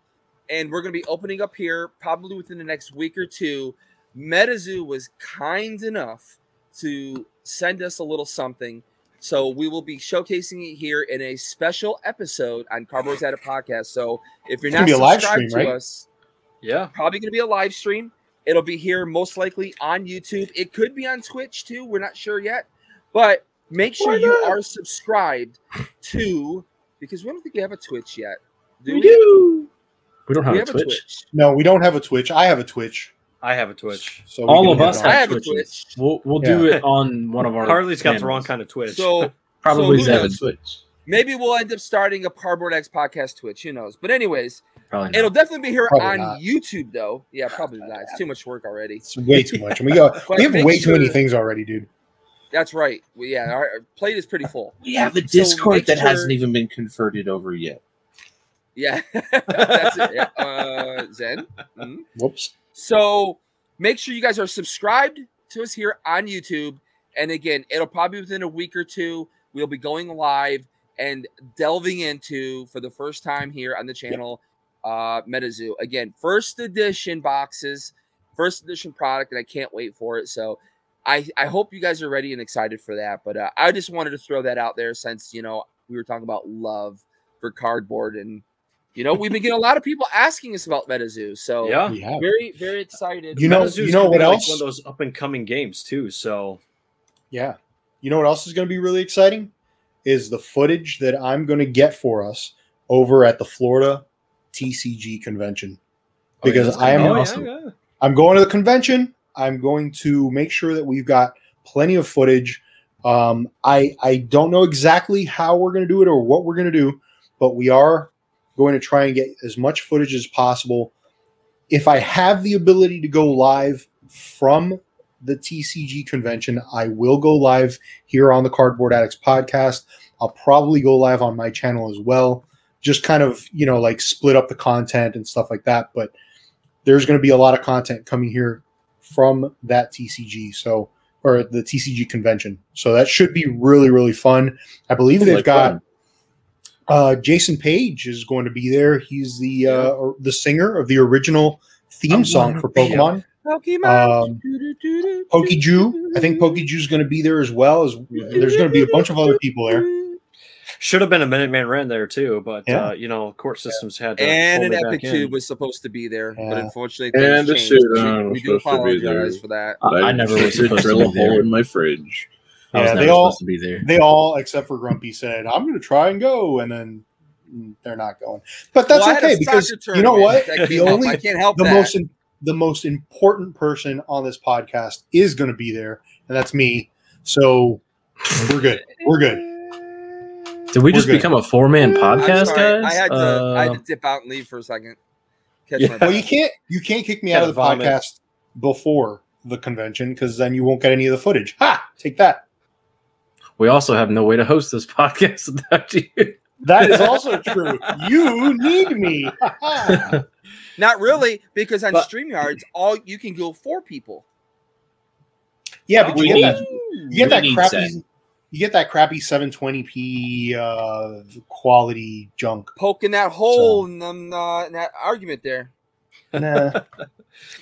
and we're going to be opening up here probably within the next week or two. MetaZoo was kind enough to send us a little something. So we will be showcasing it here in a special episode on Cardboard Addicts podcast. So if you're It's gonna not be a live subscribed stream, to right? us, Yeah. probably going to be a live stream. It'll be here most likely on YouTube. It could be on Twitch too. We're not sure yet, but make sure you are subscribed to because we don't think we have a Twitch yet. Do We we? do. We don't have, We a have a Twitch. Twitch. No, we don't have a Twitch. I have a Twitch. I have a Twitch. So All of us it. I have have a Twitch. We'll we'll do it on one of our. Harley's got the wrong kind of Twitch. So (laughs) Probably who We have a? Twitch. maybe we'll end up starting a Cardboard Addicts podcast Twitch. Who knows? But anyways, it'll definitely be here Probably on not. YouTube though. Yeah, probably not. It's too much work already. It's way too much. And we go. We have make way too many things already, dude. That's right. Well, yeah, our our plate is pretty full. We have a Discord make that sure- hasn't even been converted over yet. Yeah, (laughs) that's it. Yeah. Uh, Zen. Mhm. Whoops. So make sure you guys are subscribed to us here on YouTube. And again, it'll probably be within a week or two. We'll be going live and delving into for the first time here on the channel, uh, MetaZoo. Again, first edition boxes, first edition product, and I can't wait for it. So I, I hope you guys are ready and excited for that. But uh, I just wanted to throw that out there since you know we were talking about love for cardboard and you know we've been getting a lot of people asking us about MetaZoo. So yeah. We very very excited. You know- MetaZoo's you know gonna be what like else? One of those up and coming games too. So Yeah. You know what else is going to be really exciting? Is the footage that I'm going to get for us over at the Florida TCG convention. Oh, yeah, Because I am gonna oh, be yeah, yeah. I'm going to the convention. I'm going to make sure that we've got plenty of footage. Um, I I don't know exactly how we're going to do it or what we're going to do, but we are going to try and get as much footage as possible. If I have the ability to go live from the TCG convention, I will go live here on the Cardboard Addicts podcast. I'll probably go live on my channel as well. Just kind of, you know, like split up the content and stuff like that. But there's going to be a lot of content coming here from that TCG. So, or the TCG convention. So that should be really, really fun. I believe they've Like got fun. Uh, Jason Paige is going to be there. He's the uh, the singer of the original theme I'm song for be a- Pokemon. Um, Pokeju, I think Pokeju's going to be there as well. As there's going to be a bunch of other people there. Should have been a Minuteman Ren there too, but Yeah. uh, you know, court systems had to and an Epic in. Tube was supposed to be there, but unfortunately, And the a We, was we do supposed to be there. apologize for that. But I never was (laughs) just supposed to drill a be hole there. in my fridge. I was Yeah, never they all- to be there. They all, except for Grumpy, said, "I'm going to try and go," and then they're not going. But that's Well, I had a okay because you know what? The only I can't help the that. most in, the most important person on this podcast is going to be there, and that's me. So we're good. We're good. Did we just We're good. become a four man podcast, guys? I had to I had Uh, to dip out and leave for a second. Catch Yeah. my Well, you can't you can't kick me out of the vomit. podcast before the convention because then you won't get any of the footage. Ha! Take that. We also have no way to host this (laughs) podcast without you. That is also true. You need me. (laughs) Not really, because on But- StreamYards, all you can go four people. yeah, but We you get need- that you get that crappy Zen. you get that crappy 720p uh, quality junk. Poking that hole in, them, uh, in that argument there. Nah.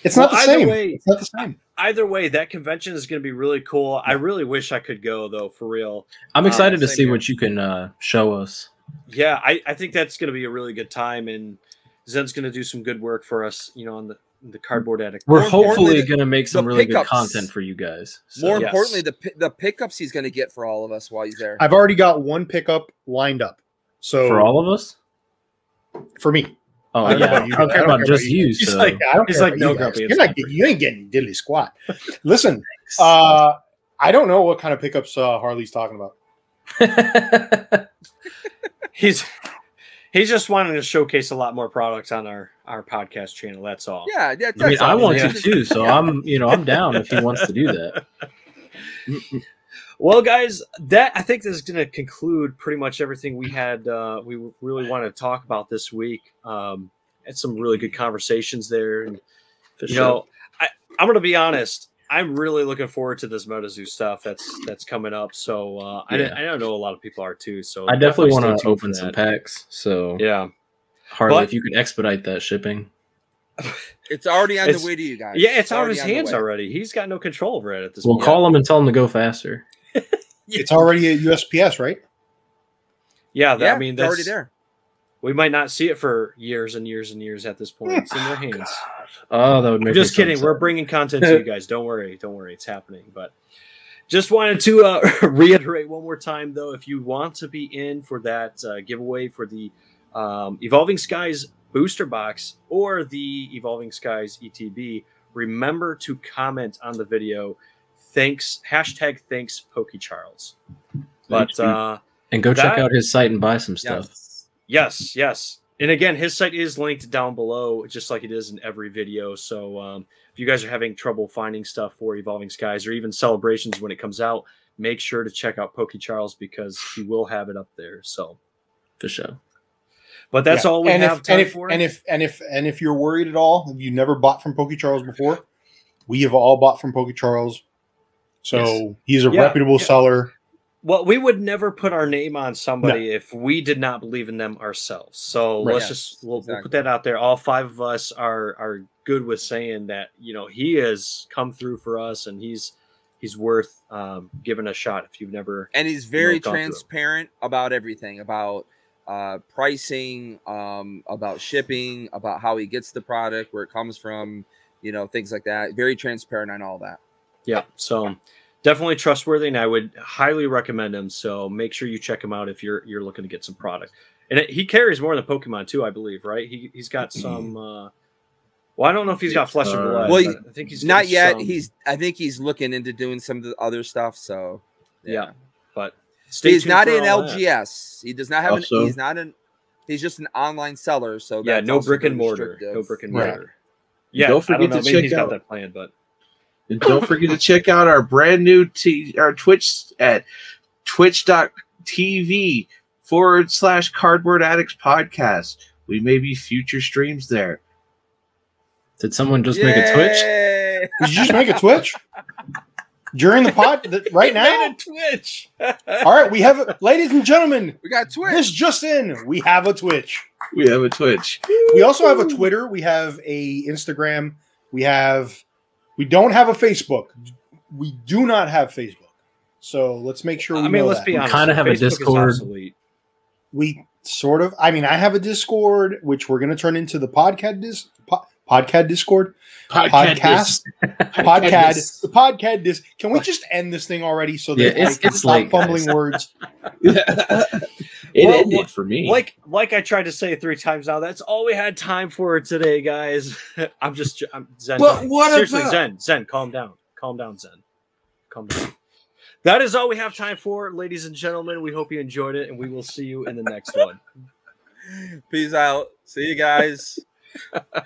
It's Well, not the same. way- it's not the same. Either way, that convention is going to be really cool. I really wish I could go though, for real. I'm excited to see here. what you can uh, show us. Yeah, I, I think that's going to be a really good time, and Zen's going to do some good work for us. You know, on the the cardboard addict. We're More hopefully going to make some the really good content for you guys. So, More yes. importantly, the the pickups he's going to get for all of us while he's there. I've already got one pickup lined up. So for all of us? for me. Oh, I don't yeah. I about you don't care I don't about care just about you. you. He's So. like, I don't He's care like, no, you. Grumpy, You're it's not fine. you ain't getting diddly squat. Listen, uh, I don't know what kind of pickups uh, Harley's talking about. (laughs) He's he's just wanting to showcase a lot more products on our our podcast channel. That's all. yeah, that, I mean, that's I want yeah. to too, so I'm, you know, I'm down if he wants to do that. (laughs) Well, guys, that I think this is going to conclude pretty much everything we had. Uh, we really want to talk about this week. Um, had some really good conversations there, and For you sure. know, I, I'm going to be honest. I'm really looking forward to this MetaZoo stuff that's that's coming up. So uh, I, Yeah. I don't know a lot of people are too. So I definitely stay want to open some packs. So, Yeah, Harley, But- if you could expedite that shipping. (laughs) It's already on It's- the way to you guys. Yeah, it's out of his hands already. He's got no control over it at this We'll point. call him and tell him to go faster. (laughs) It's already a USPS, right? Yeah, that, Yeah, I mean, it's already there. we might not see it for years and years and years at this point. It's in their (sighs) hands. Oh, that would make I'm just me kidding. We're bringing content to you (laughs) guys. Don't worry. Don't worry. It's happening. But just wanted to uh, (laughs) reiterate one more time, though, if you want to be in for that uh, giveaway for the um, Evolving Skies booster box or the Evolving Skies ETB, remember to comment on the video. Thanks. Hashtag thanks, Pokey Charles. But uh, and go check out his site and buy some stuff. Yes. Yes, yes. And again, his site is linked down below, just like it is in every video. So um, if you guys are having trouble finding stuff for Evolving Skies or even celebrations when it comes out, make sure to check out Pokey Charles because he will have it up there. So, For sure. but that's Yeah. all we and have if, time and if, for. And if and if and if you're worried at all, if you never bought from Pokey Charles before, we have all bought from Pokey Charles. So Yes. he's a Yeah, reputable yeah. seller. well, we would never put our name on somebody if we did not believe in them ourselves. So Right. let's Yes, just we'll, we'll put that out there. All five of us are are good with saying that you know he has come through for us and he's he's worth um, giving a shot if you've never and he's very gone through it. transparent about everything about uh, pricing um, about shipping about how he gets the product where it comes from you know things like that very transparent on all that Yeah. So definitely trustworthy, and I would highly recommend him. So make sure you check him out if you're you're looking to get some product. And it, he carries more than Pokemon too, I believe, right? He he's got (clears throat) some. uh Well, I don't know if he's got flesh of Uh, blood. Well, I think he's not yet some- he's i think he's looking into doing some of the other stuff so yeah. But stay he's tuned not for in all that. lgs he does not have Also- an he's not an he's just an online seller so Yeah, no brick and mortar. No brick and mortar. Yeah, Don't I forget don't know, to maybe check he's got out- that plan, but And don't forget to check out our brand new t- our Twitch at twitch.tv forward slash cardboard addicts podcast. We may be future streams there. Did someone just make a Twitch? Did you just make a Twitch during the pod th- (laughs) right now? Twitch. All right, we have, a- ladies and gentlemen, we got twitch this just in. We have a Twitch. We have a Twitch. We also have a Twitter. We have a Instagram. We have. We don't have a Facebook. Mm-hmm. We do not have Facebook. So let's make sure we I mean, know let's that. be honest. kinda have a Facebook is Discord. we sort of i mean i have a discord which we're going to turn into the podcast dis, po- podcast discord podcast podcast the podcast dis can we just end this thing already so that Yeah, I it's- can it's stop late, fumbling guys. words (laughs) (laughs) it Well, ended for me. Like, like I tried to say three times now. That's all we had time for today, guys. (laughs) I'm just, I'm Zen. But what Seriously, about- Zen, Zen, calm down, calm down, Zen, calm down. That is all we have time for, ladies and gentlemen. We hope you enjoyed it, and we will see you in the next one. (laughs) peace out see you guys (laughs)